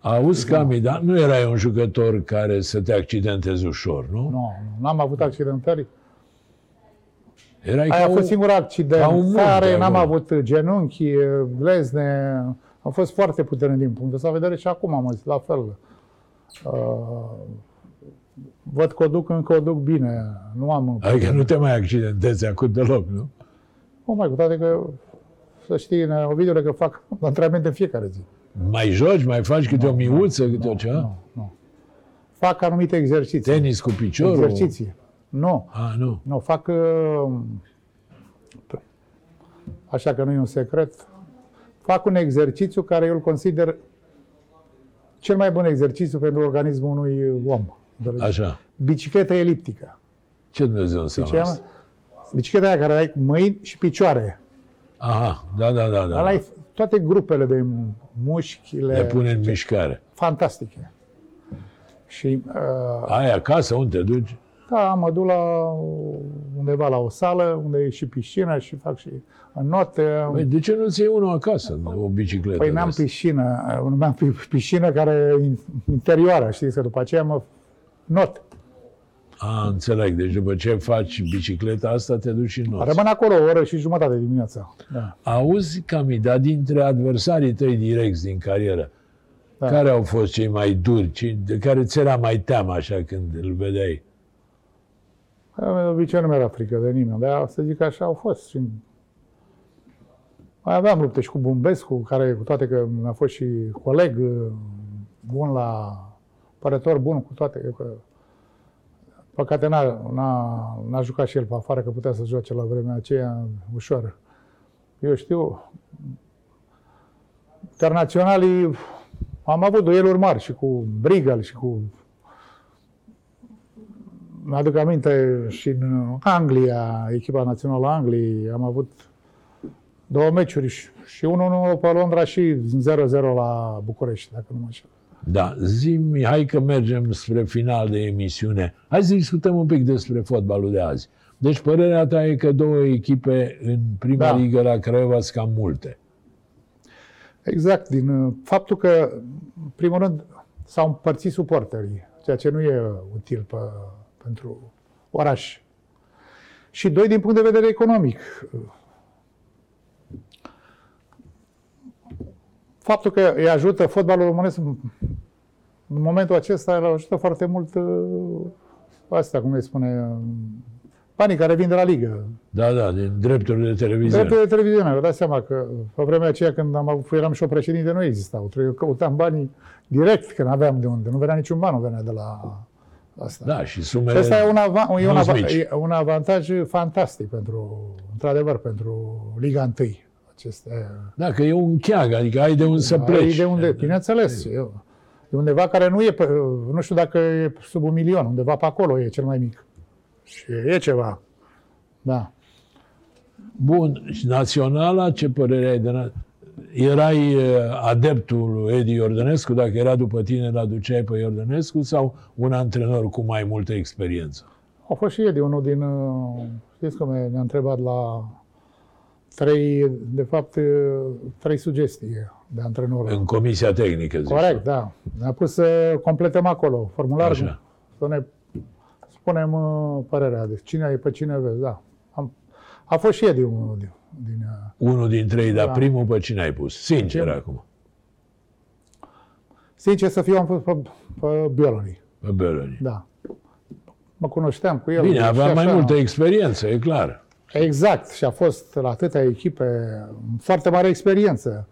Auzi, Da. Cami, dar nu erai un jucător care să te accidentezi ușor, nu? Nu, nu am avut accidentări. Erai Aia ca a fost un- singura ca un accidentare, munte n-am acolo. avut genunchi, glezne, am fost foarte puternic din punctul ăsta de vedere și acum am zis, la fel. Uh, văd că o duc încă o duc bine, nu am... Adică nu te mai accidentezi acum deloc, nu? O mai cu toate că, să știi, în Ovidiule că fac antrenamente în fiecare zi. Mai joci, mai faci câte o miuță, câte o ceva? Nu, nu. Fac anumite exerciții. Tenis cu piciorul? Exerciții. Nu. A, nu. Nu, fac... uh, Așa că nu e un secret. Fac un exercițiu care eu îl consider cel mai bun exercițiu pentru organismul unui om. Așa. Bicicletă eliptică. Ce Dumnezeu Ce înseamnă cheamă? asta? Bicicleta aia care ai mâini și picioare. Aha, da, da, da, da. Ăla ai toate grupele de mușchile Le pune în mișcare. fantastice. Și uh, Ai acasă, unde te duci? Da, mă duc la undeva la o sală, unde e și piscină și fac și în note. Păi, de ce nu-ți iei unul acasă, o bicicletă? Păi de n-am asta? piscină, nu am pi- piscină care e in- interioară, știți, că după aceea mă not. A, înțeleg. Deci după ce faci bicicleta asta, te duci și în noți. Rămân acolo o oră și jumătate dimineața. Da. Auzi, Cami, dar dintre adversarii tăi direcți din carieră, Da. care au fost cei mai duri, cei de care ți era mai teamă așa când îl vedeai? De obicei nu mi-era frică de nimeni, dar să zic că așa au fost. Și mai aveam lupte și cu Bumbescu, care, cu toate că mi-a fost și coleg uh, bun la părător bun cu toate, că păcate n-a, n-a, n-a jucat și el pe afară, că putea să joace la vremea aceea ușor. Eu știu, internaționalii, am avut dueluri mari și cu Brigal și cu mi-aduc aminte și în Anglia, echipa națională a Angliei, am avut două meciuri și, și unul pe Londra și 0-0 la București, dacă nu mă înșel. Da, zi hai că mergem spre final de emisiune. Hai să discutăm un pic despre fotbalul de azi. Deci părerea ta e că două echipe în prima Da. ligă la Craiova sunt cam multe. Exact, din uh, faptul că, în primul rând, s-au împărțit suporterii, ceea ce nu e util pe, pentru oraș. și doi din punct de vedere economic. Faptul că îi ajută fotbalul românesc în în momentul acesta îl ajută foarte mult uh, asta, cum îi spune, uh, banii care vin de la ligă. Da, da, din drepturile de televiziune. Dreptul de televiziune. Vă dați seama că pe vremea aceea când am avut, eram și o președinte, nu existau. Trebuie căutam banii direct, că nu aveam de unde. Nu venea niciun ban, nu venea de la asta. Da, și sumele Și asta e un, ava- e un, nu-s ava- mici. e un avantaj fantastic pentru, într-adevăr, pentru Liga 1. Aceste, Da, că e un cheag, adică ai de unde să Ai pleci. de unde, bineînțeles. E, e undeva care nu e, pe, nu știu dacă e sub un milion, undeva pe acolo e cel mai mic. Și e ceva. Da. Bun, și naționala, ce părere ai de na- Erai uh, adeptul lui Edi Iordănescu, dacă era după tine, îl aduceai pe Iordănescu sau un antrenor cu mai multă experiență? A fost și Edi, unul din... uh, Știți cum e, ne-a întrebat la trei, de fapt, uh, trei sugestii de antrenor. În comisia tehnică, zici. Corect, da. Ne-a pus să completăm acolo formularul, Așa. să ne spunem uh, părerea. Deci cine e pe cine vezi, da. Am, a fost și Edi unul din... din uh, Unul dintre ei, dar Da. primul pe cine ai pus? Sincer Primul. acum. Sincer să fiu, am pus pe, pe Bioloni. Pe Beloni. Da. Mă cunoșteam cu el. Bine, și avea mai așa. multă experiență, e clar. Exact. Și a fost la atâtea echipe, foarte mare experiență.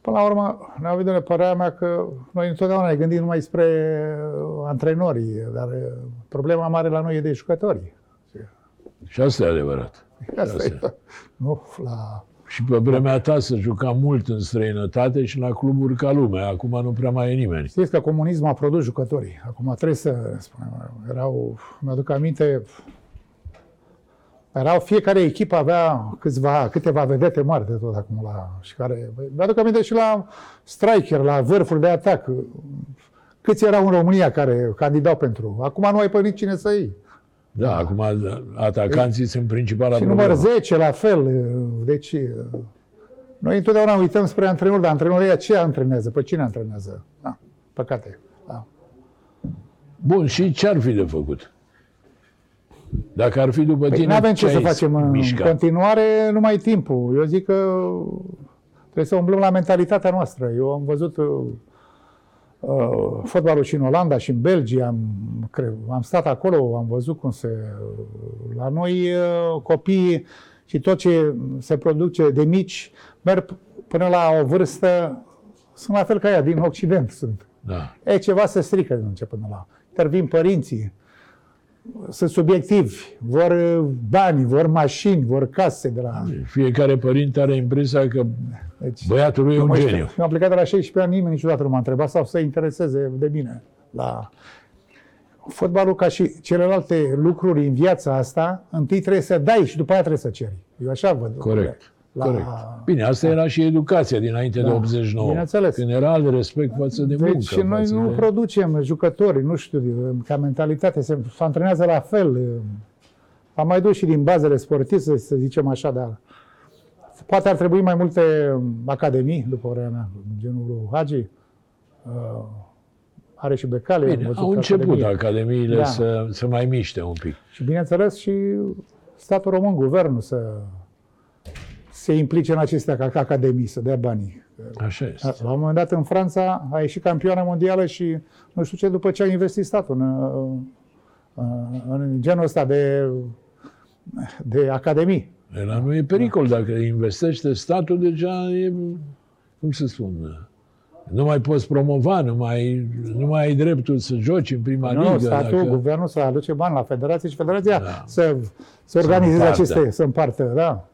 Până la urmă, ne-a venit de părerea mea că noi întotdeauna ne gândim numai spre uh, antrenorii, dar uh, problema mare la noi e de jucători. Și asta e adevărat. Asta e. Nu, la... Și pe vremea ta se juca mult în străinătate și la cluburi ca lumea. Acum nu prea mai e nimeni. Știți că comunismul a produs jucătorii. Acum trebuie să spunem, erau, mi-aduc aminte, erau, fiecare echipă avea câțiva, câteva vedete mari de tot acum la, și care, mi-aduc aminte și la striker, la vârful de atac. Câți erau în România care candidau pentru? Acum nu ai pe nici cine să iei. Da, acum atacanții sunt principala Și problemă. număr 10 la fel. Deci, noi întotdeauna uităm spre antrenor, dar antrenorii ăia ce antrenează? Pe cine antrenează? Da, păcate. Da. Bun, și ce ar fi de făcut? Dacă ar fi după Păi tine, nu avem ce ai să facem în mișcat? continuare, numai timpul. Eu zic că trebuie să umblăm la mentalitatea noastră. Eu am văzut uh, uh, fotbalul și în Olanda și în Belgia, am, cred, am stat acolo, am văzut cum se... La noi uh, copiii și tot ce se produce de mici merg p- până la o vârstă, sunt la fel ca ea, din Occident sunt. Da. E ceva se strică din început până la. Intervin părinții, sunt subiectivi, vor uh, bani, vor mașini, vor case de la... Fiecare părinte are impresia că Deci, băiatul lui e un mă știu, geniu. Eu am plecat de la 16 ani, nimeni niciodată nu m-a întrebat sau să intereseze de mine la fotbalul ca și celelalte lucruri în viața asta, întâi trebuie să dai și după aia trebuie să ceri. Eu așa văd. Corect. La- Corect. Bine, asta era și educația dinainte de Da. 89. Bineînțeles. Când era alt respect față de muncă. Deci și noi față nu de... producem jucători, nu știu, ca mentalitate, se, se antrenează la fel. Am mai dus și din bazele sportive, să, să zicem așa, dar poate ar trebui mai multe academii, după părerea mea, genul lui Hagi. Uh, are și Becale. am Bine, văzut au început academie. academiile Da. să, să mai miște un pic. Și bineînțeles și statul român, guvernul să se implice în acestea ca, ca academii, să dea banii. Așa este. La un moment dat în Franța a ieșit campioană mondială și nu știu ce, după ce a investit statul în, în, în genul ăsta de, de academii. La nu e pericol. Dacă investește statul, deja e, cum să spun, nu mai poți promova, nu mai, nu mai ai dreptul să joci în prima Nu, ligă. statul, dacă... guvernul să aduce bani la federație și federația Da. să, să organizeze împartă. aceste, să împartă, da.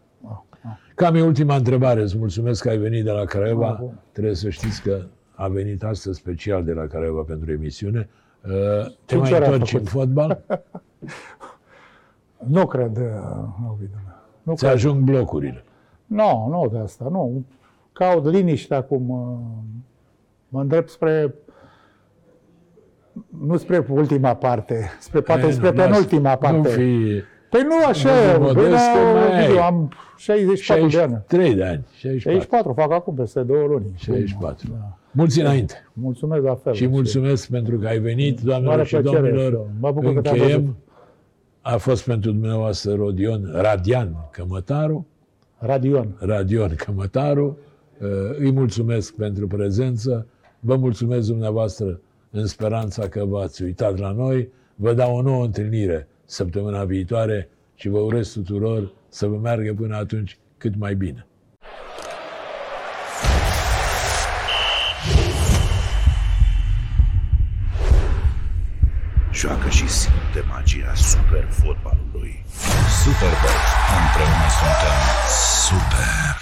Cam e ultima întrebare. Îți mulțumesc că ai venit de la Craiova. Ah, bun. Trebuie să știți că a venit astăzi special de la Craiova pentru emisiune. Uh, Te mai Sincer, am întorci în făcut. fotbal? Nu cred, uh, Ovidiu. Nu Ți cred. ajung blocurile. Nu, nu de asta, nu. Caut liniște acum. uh, Mă îndrept spre nu spre ultima parte, spre poate Eh, spre nu, las- penultima parte. Nu fi Păi nu așa, Nu fi băi, modest, că nu, mai ai. Ovidiu, am 64 de ani. 63 de ani. 64. 64, fac acum peste două luni. 64. Da. Mulți înainte. Mulțumesc la fel. Și mulțumesc pentru că ai venit, doamnelor Mare și plăcere. domnilor. Mă bucur că te-am Încheiem văzut. A fost pentru dumneavoastră Rodion, Radian Cămătaru, Radion. Radion Cămătaru. Uh, Îi mulțumesc pentru prezență. Vă mulțumesc dumneavoastră în speranța că v-ați uitat la noi. Vă dau o nouă întâlnire săptămâna viitoare și vă urez tuturor să vă meargă până atunci cât mai bine. Joacă și simte magia super fotbalului. Superbox. Împreună suntem Super